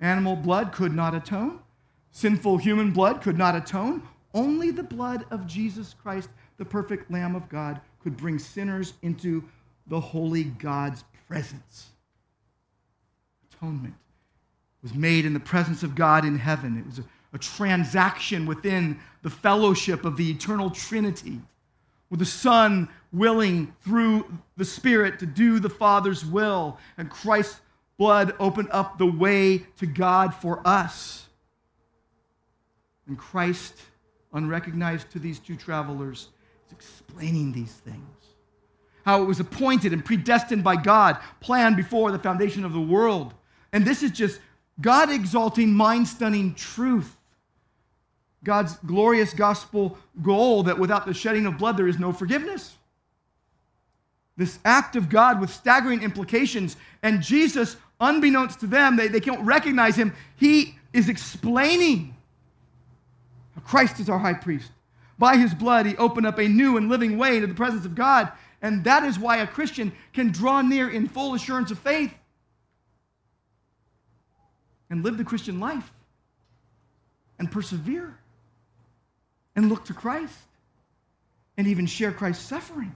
Animal blood could not atone. Sinful human blood could not atone. Only the blood of Jesus Christ, the perfect Lamb of God, could bring sinners into the holy God's presence. Atonement was made in the presence of God in heaven. It was a, a transaction within the fellowship of the eternal Trinity, with the Son willing through the Spirit to do the Father's will, and Christ's blood opened up the way to God for us. And Christ, unrecognized to these two travelers, is explaining these things. How it was appointed and predestined by God, planned before the foundation of the world. And this is just God exalting, mind stunning truth. God's glorious gospel goal that without the shedding of blood there is no forgiveness. This act of God with staggering implications, and Jesus, unbeknownst to them, they, they can't recognize him, he is explaining Christ is our high priest. By his blood, he opened up a new and living way into the presence of God. And that is why a Christian can draw near in full assurance of faith and live the Christian life and persevere and look to Christ and even share Christ's suffering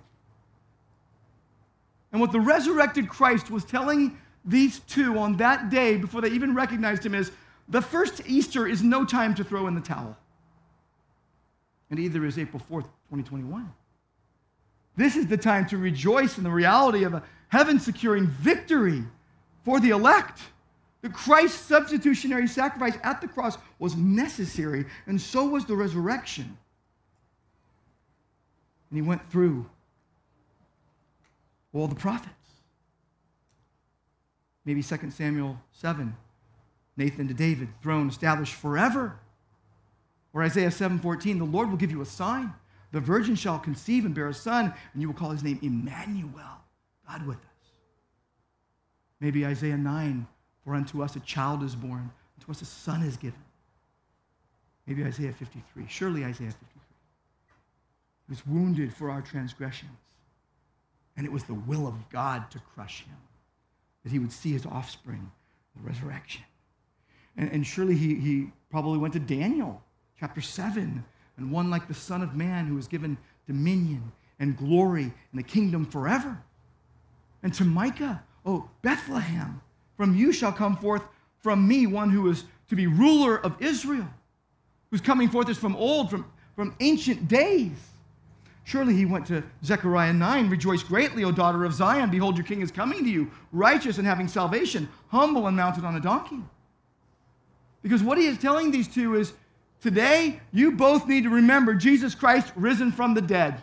And what the resurrected Christ was telling these two on that day before they even recognized him is the first Easter is no time to throw in the towel. And either is April 4th, 2021. This is the time to rejoice in the reality of a heaven securing victory for the elect. The Christ substitutionary sacrifice at the cross was necessary, and so was the resurrection. And he went through all the prophets. Maybe 2 Samuel 7, Nathan to David, throne established forever. Or Isaiah 7:14, the Lord will give you a sign. The virgin shall conceive and bear a son, and you will call his name Emmanuel, God with us. Maybe Isaiah 9, for unto us a child is born, unto us a son is given. Maybe Isaiah 53. Surely Isaiah 53. He was wounded for our transgressions, and it was the will of God to crush him, that he would see his offspring, the resurrection. And, and surely he, he probably went to Daniel chapter 7 and one like the Son of Man who is given dominion and glory and the kingdom forever. And to Micah, oh, Bethlehem, from you shall come forth from me one who is to be ruler of Israel, whose coming forth is from old, from, from ancient days. Surely he went to Zechariah 9, rejoice greatly, O daughter of Zion. Behold, your king is coming to you, righteous and having salvation, humble and mounted on a donkey. Because what he is telling these two is today, you both need to remember Jesus Christ risen from the dead.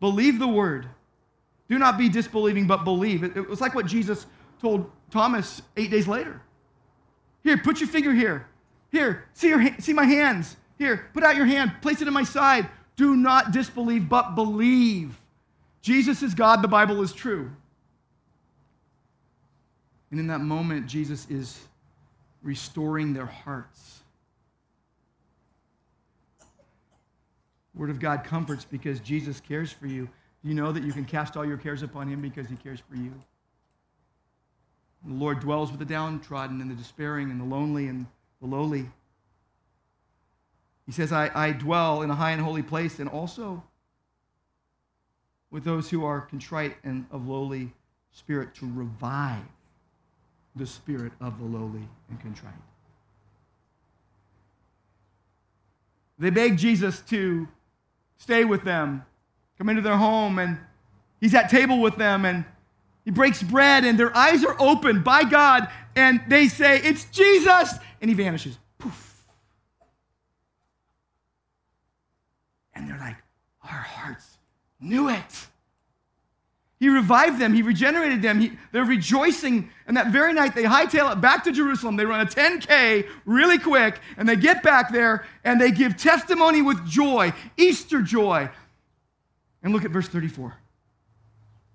Believe the word. Do not be disbelieving, but believe. It, was like what Jesus told Thomas eight days later. Here, put your finger here. Here, see, your, see my hands. Here, put out your hand, place it in my side. Do not disbelieve, but believe. Jesus is God, the Bible is true. And in that moment, Jesus is restoring their hearts. Word of God comforts because Jesus cares for you. Do you know that you can cast all your cares upon him because he cares for you? The Lord dwells with the downtrodden and the despairing and the lonely and the lowly. He says, I, I dwell in a high and holy place and also with those who are contrite and of lowly spirit to revive the spirit of the lowly and contrite. They beg Jesus to stay with them, come into their home, and he's at table with them, and he breaks bread, and their eyes are opened by God, and they say, It's Jesus! And he vanishes. Poof. And they're like, Our hearts knew it. He revived them. He regenerated them. He, they're rejoicing. And that very night, they hightail it back to Jerusalem. They run a 10K really quick, and they get back there and they give testimony with joy, Easter joy. And look at verse 34.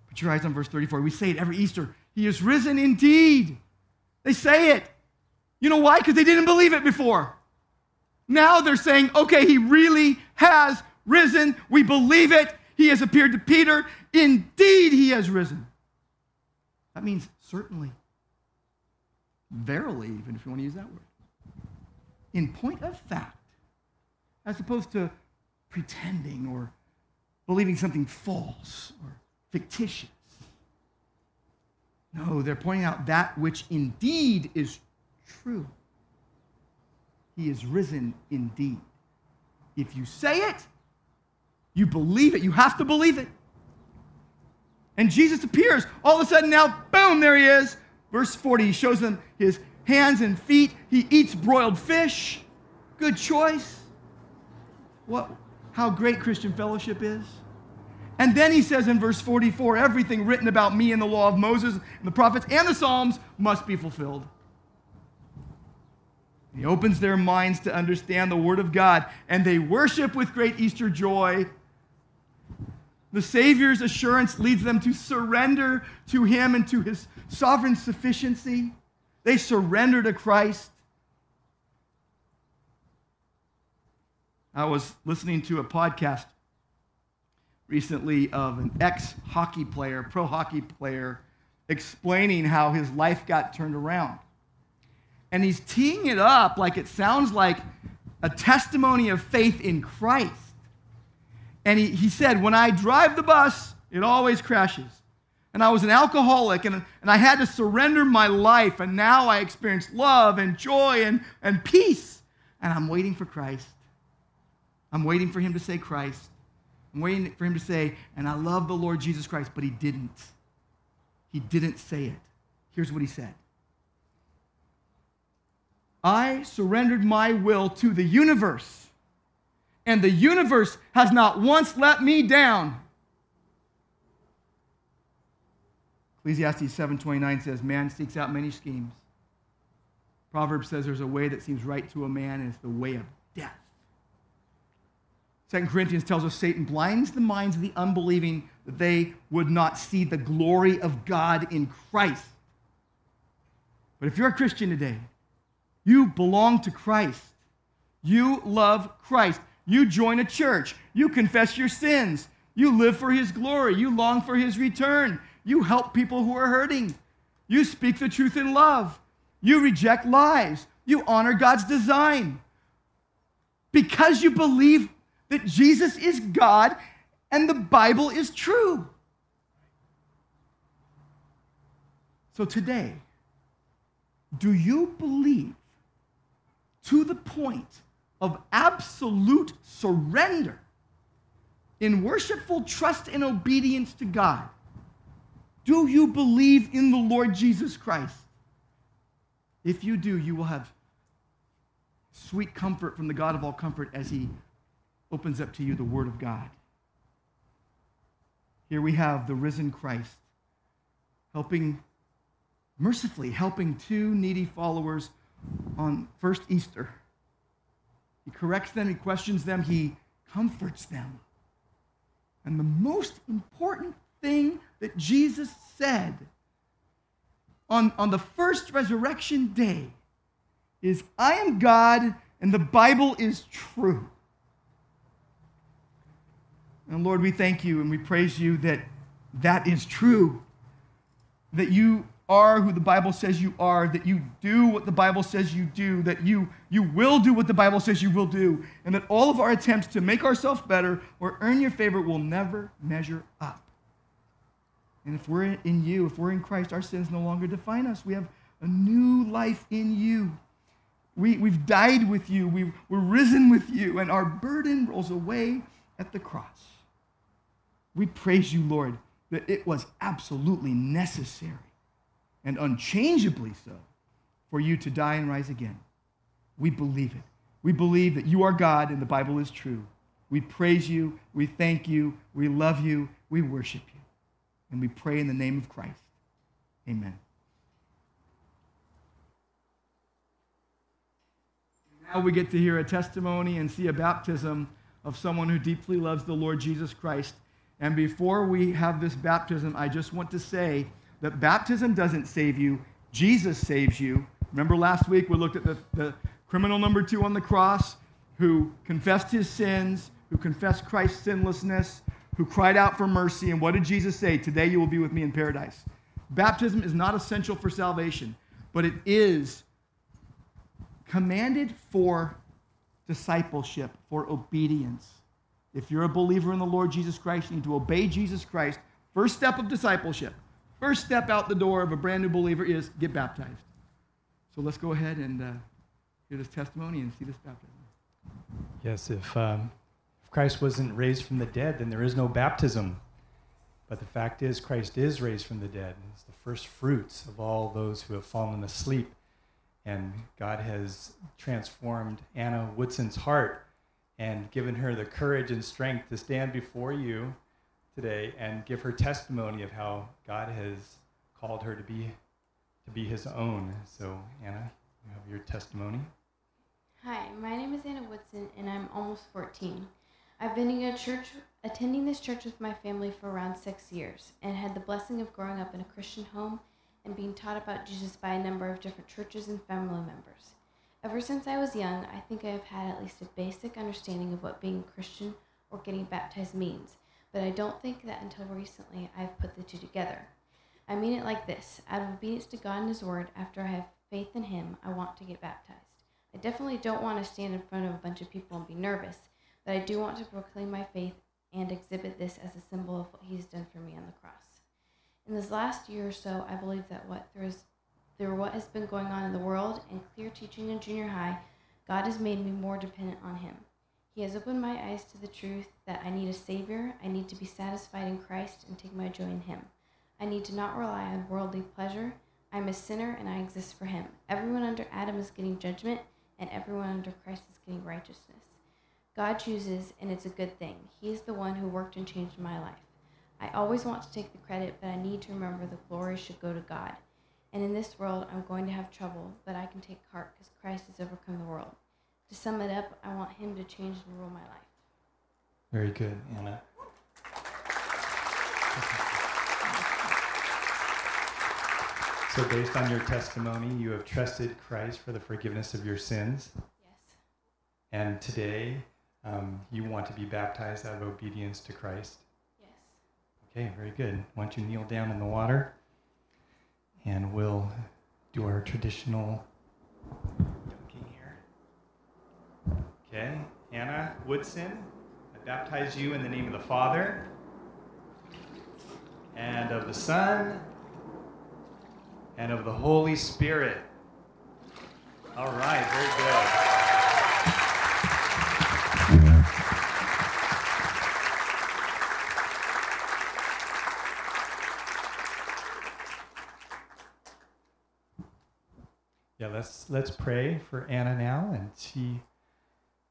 Put your eyes on verse 34. We say it every Easter. He is risen indeed. They say it. You know why? Because they didn't believe it before. Now they're saying, okay, he really has risen. We believe it. He has appeared to Peter. Indeed, he has risen. That means certainly, verily, even if you want to use that word. In point of fact, as opposed to pretending or believing something false or fictitious. No, they're pointing out that which indeed is true. He is risen indeed. If you say it, you believe it. You have to believe it. And Jesus appears. All of a sudden, now, boom, there he is. Verse 40, he shows them his hands and feet. He eats broiled fish. Good choice. What, how great Christian fellowship is. And then he says in verse 44 everything written about me in the law of Moses and the prophets and the Psalms must be fulfilled. He opens their minds to understand the Word of God, and they worship with great Easter joy the Savior's assurance leads them to surrender to Him and to His sovereign sufficiency. They surrender to Christ. I was listening to a podcast recently of an ex hockey player, pro hockey player, explaining how his life got turned around. And he's teeing it up like it sounds like a testimony of faith in Christ. And he, he said, When I drive the bus, it always crashes. and I was an alcoholic and, and I had to surrender my life. And now I experience love and joy and, and peace. And I'm waiting for Christ. I'm waiting for him to say Christ. I'm waiting for him to say, and I love the Lord Jesus Christ, but he didn't. He didn't say it. Here's what he said I surrendered my will to the universe, and the universe has not once let me down. Ecclesiastes 7:29 says, "Man seeks out many schemes." Proverbs says there's a way that seems right to a man, and it's the way of death. Second Corinthians tells us Satan blinds the minds of the unbelieving that they would not see the glory of God in Christ. But if you're a Christian today, you belong to Christ. You love Christ. You join a church. You confess your sins. You live for his glory. You long for his return. You help people who are hurting. You speak the truth in love. You reject lies. You honor God's design. Because you believe that Jesus is God and the Bible is true. So today, do you believe to the point of absolute surrender in worshipful trust and obedience to God? Do you believe in the Lord Jesus Christ? If you do, you will have sweet comfort from the God of all comfort as He opens up to you the Word of God. Here we have the risen Christ helping, mercifully helping two needy followers on first Easter. Corrects them, he questions them, he comforts them. And the most important thing that Jesus said on, on the first resurrection day is I am God and the Bible is true. And Lord, we thank you and we praise you that that is true. That you are who the Bible says you are, that you do what the Bible says you do, that you, you will do what the Bible says you will do, and that all of our attempts to make ourselves better or earn your favor will never measure up. And if we're in you, if we're in Christ, our sins no longer define us. We have a new life in you. We, we've died with you, we, we're risen with you, and our burden rolls away at the cross. We praise you, Lord, that it was absolutely necessary and unchangeably so for you to die and rise again. We believe it. We believe that you are God and the Bible is true. We praise you, we thank you, we love you, we worship you. And we pray in the name of Christ. Amen. Now we get to hear a testimony and see a baptism of someone who deeply loves the Lord Jesus Christ. And before we have this baptism, I just want to say that baptism doesn't save you, Jesus saves you. Remember last week we looked at the, the criminal number two on the cross who confessed his sins, who confessed Christ's sinlessness, who cried out for mercy. And what did Jesus say? Today you will be with me in paradise. Baptism is not essential for salvation, but it is commanded for discipleship, for obedience. If you're a believer in the Lord Jesus Christ, you need to obey Jesus Christ. First step of discipleship, first step out the door of a brand new believer is get baptized. So let's go ahead and uh, hear this testimony and see this baptism. Yes, if, um, if Christ wasn't raised from the dead, then there is no baptism. But the fact is, Christ is raised from the dead. It's the first fruits of all those who have fallen asleep. And God has transformed Anna Woodson's heart and given her the courage and strength to stand before you today and give her testimony of how God has called her to be to be his own. So, Anna, you have your testimony. Hi, my name is Anna Woodson, and I'm almost 14. I've been in a church, attending this church with my family for around six years, and had the blessing of growing up in a Christian home and being taught about Jesus by a number of different churches and family members. Ever since I was young, I think I have had at least a basic understanding of what being Christian or getting baptized means, but I don't think that until recently I've put the two together. I mean it like this out of obedience to God and His Word, after I have faith in Him, I want to get baptized. I definitely don't want to stand in front of a bunch of people and be nervous, but I do want to proclaim my faith and exhibit this as a symbol of what He's done for me on the cross. In this last year or so, I believe that what there is through what has been going on in the world and clear teaching in junior high, God has made me more dependent on Him. He has opened my eyes to the truth that I need a Savior, I need to be satisfied in Christ and take my joy in Him. I need to not rely on worldly pleasure. I'm a sinner and I exist for Him. Everyone under Adam is getting judgment, and everyone under Christ is getting righteousness. God chooses, and it's a good thing. He is the one who worked and changed my life. I always want to take the credit, but I need to remember the glory should go to God. And in this world, I'm going to have trouble, but I can take heart because Christ has overcome the world. To sum it up, I want Him to change and rule my life. Very good, Anna. So, based on your testimony, you have trusted Christ for the forgiveness of your sins. Yes. And today, um, you want to be baptized out of obedience to Christ. Yes. Okay, very good. Why don't you kneel down in the water? And we'll do our traditional. Okay, Anna Woodson, I baptize you in the name of the Father and of the Son and of the Holy Spirit. All right, very good. Yeah, let's let's pray for Anna now, and she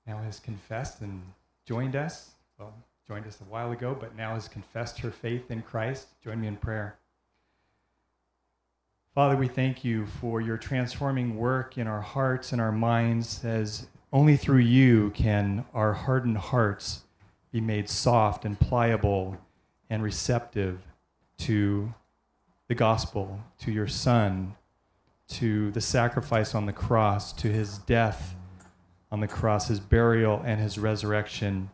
now has confessed and joined us. Well, joined us a while ago, but now has confessed her faith in Christ. Join me in prayer. Father, we thank you for your transforming work in our hearts and our minds, as only through you can our hardened hearts be made soft and pliable and receptive to the gospel, to your Son, to the sacrifice on the cross, to his death on the cross, his burial, and his resurrection.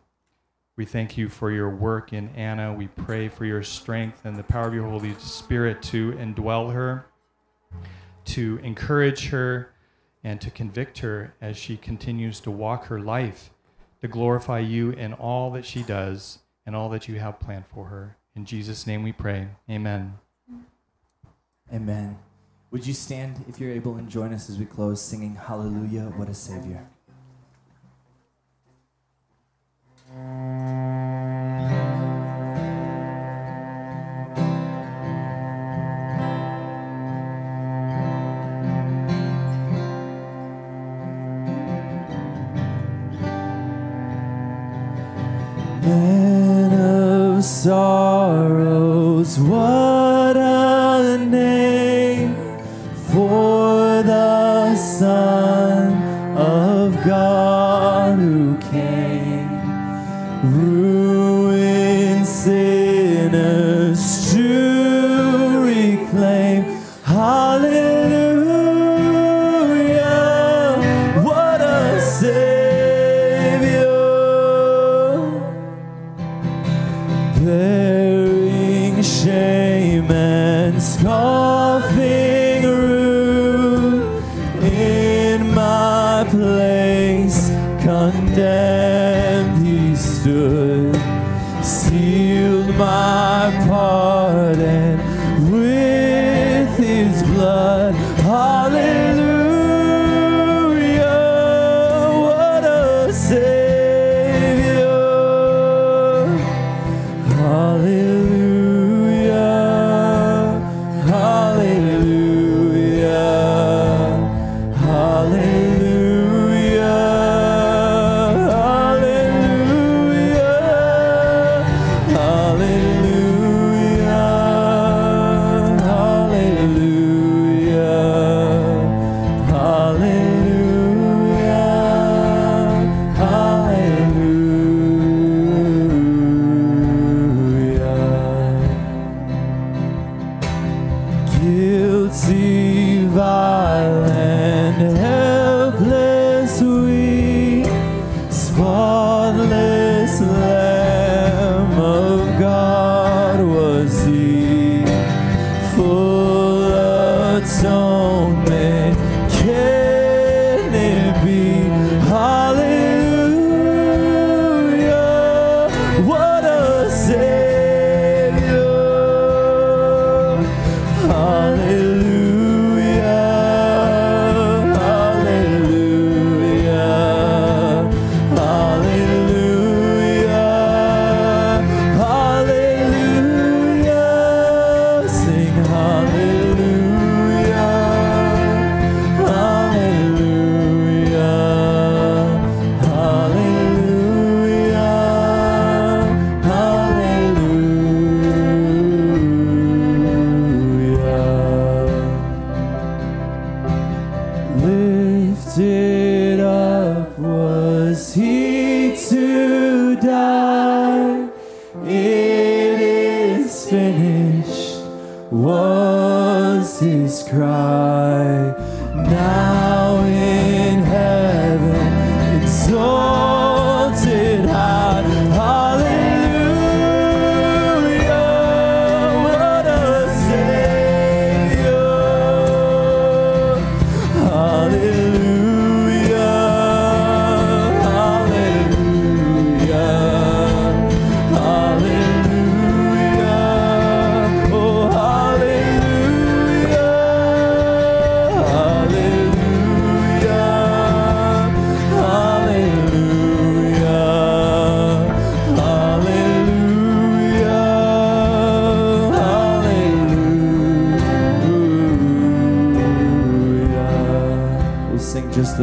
We thank you for your work in Anna. We pray for your strength and the power of your Holy Spirit to indwell her, to encourage her, and to convict her as she continues to walk her life, to glorify you in all that she does and all that you have planned for her. In Jesus' name we pray. Amen. Amen. Would you stand if you're able and join us as we close singing Hallelujah, what a Savior? Man of sorrows, what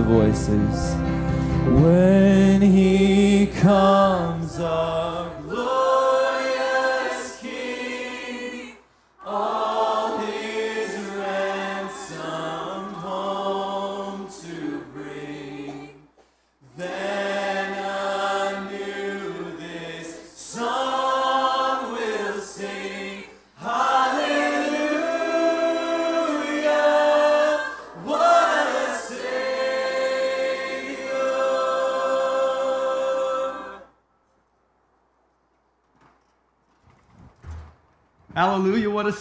voices. When he comes,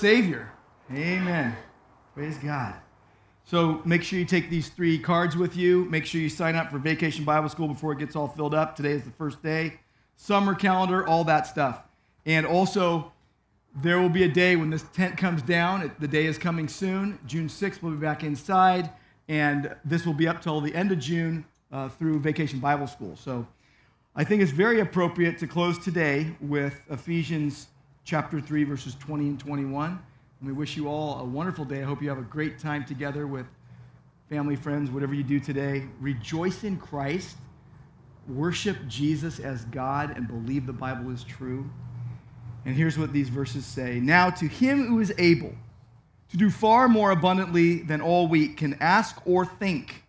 Savior. Amen. Praise God. So make sure you take these three cards with you. Make sure you sign up for Vacation Bible School before it gets all filled up. Today is the first day. Summer calendar, all that stuff. And also, there will be a day when this tent comes down. The day is coming soon. June 6th, we'll be back inside. And this will be up till the end of June uh, through Vacation Bible School. So I think it's very appropriate to close today with Ephesians chapter 3, verses 20 and 21. And we wish you all a wonderful day. I hope you have a great time together with family, friends, whatever you do today. Rejoice in Christ, worship Jesus as God, and believe the Bible is true. And here's what these verses say Now, to him who is able to do far more abundantly than all we can ask or think,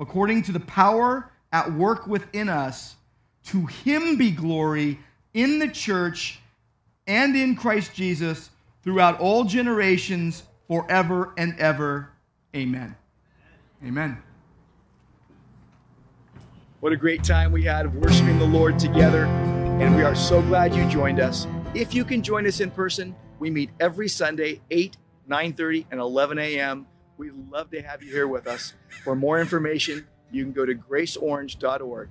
according to the power at work within us, to him be glory in the church and in Christ Jesus throughout all generations, forever and ever. Amen. Amen. What a great time we had of worshiping the Lord together, and we are so glad you joined us. If you can join us in person, we meet every Sunday, 8, 9:30, and 11 a.m. We'd love to have you here with us. For more information, you can go to graceorange.org.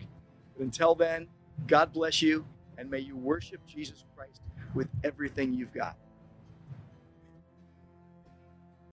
But until then, God bless you, and may you worship Jesus Christ with everything you've got.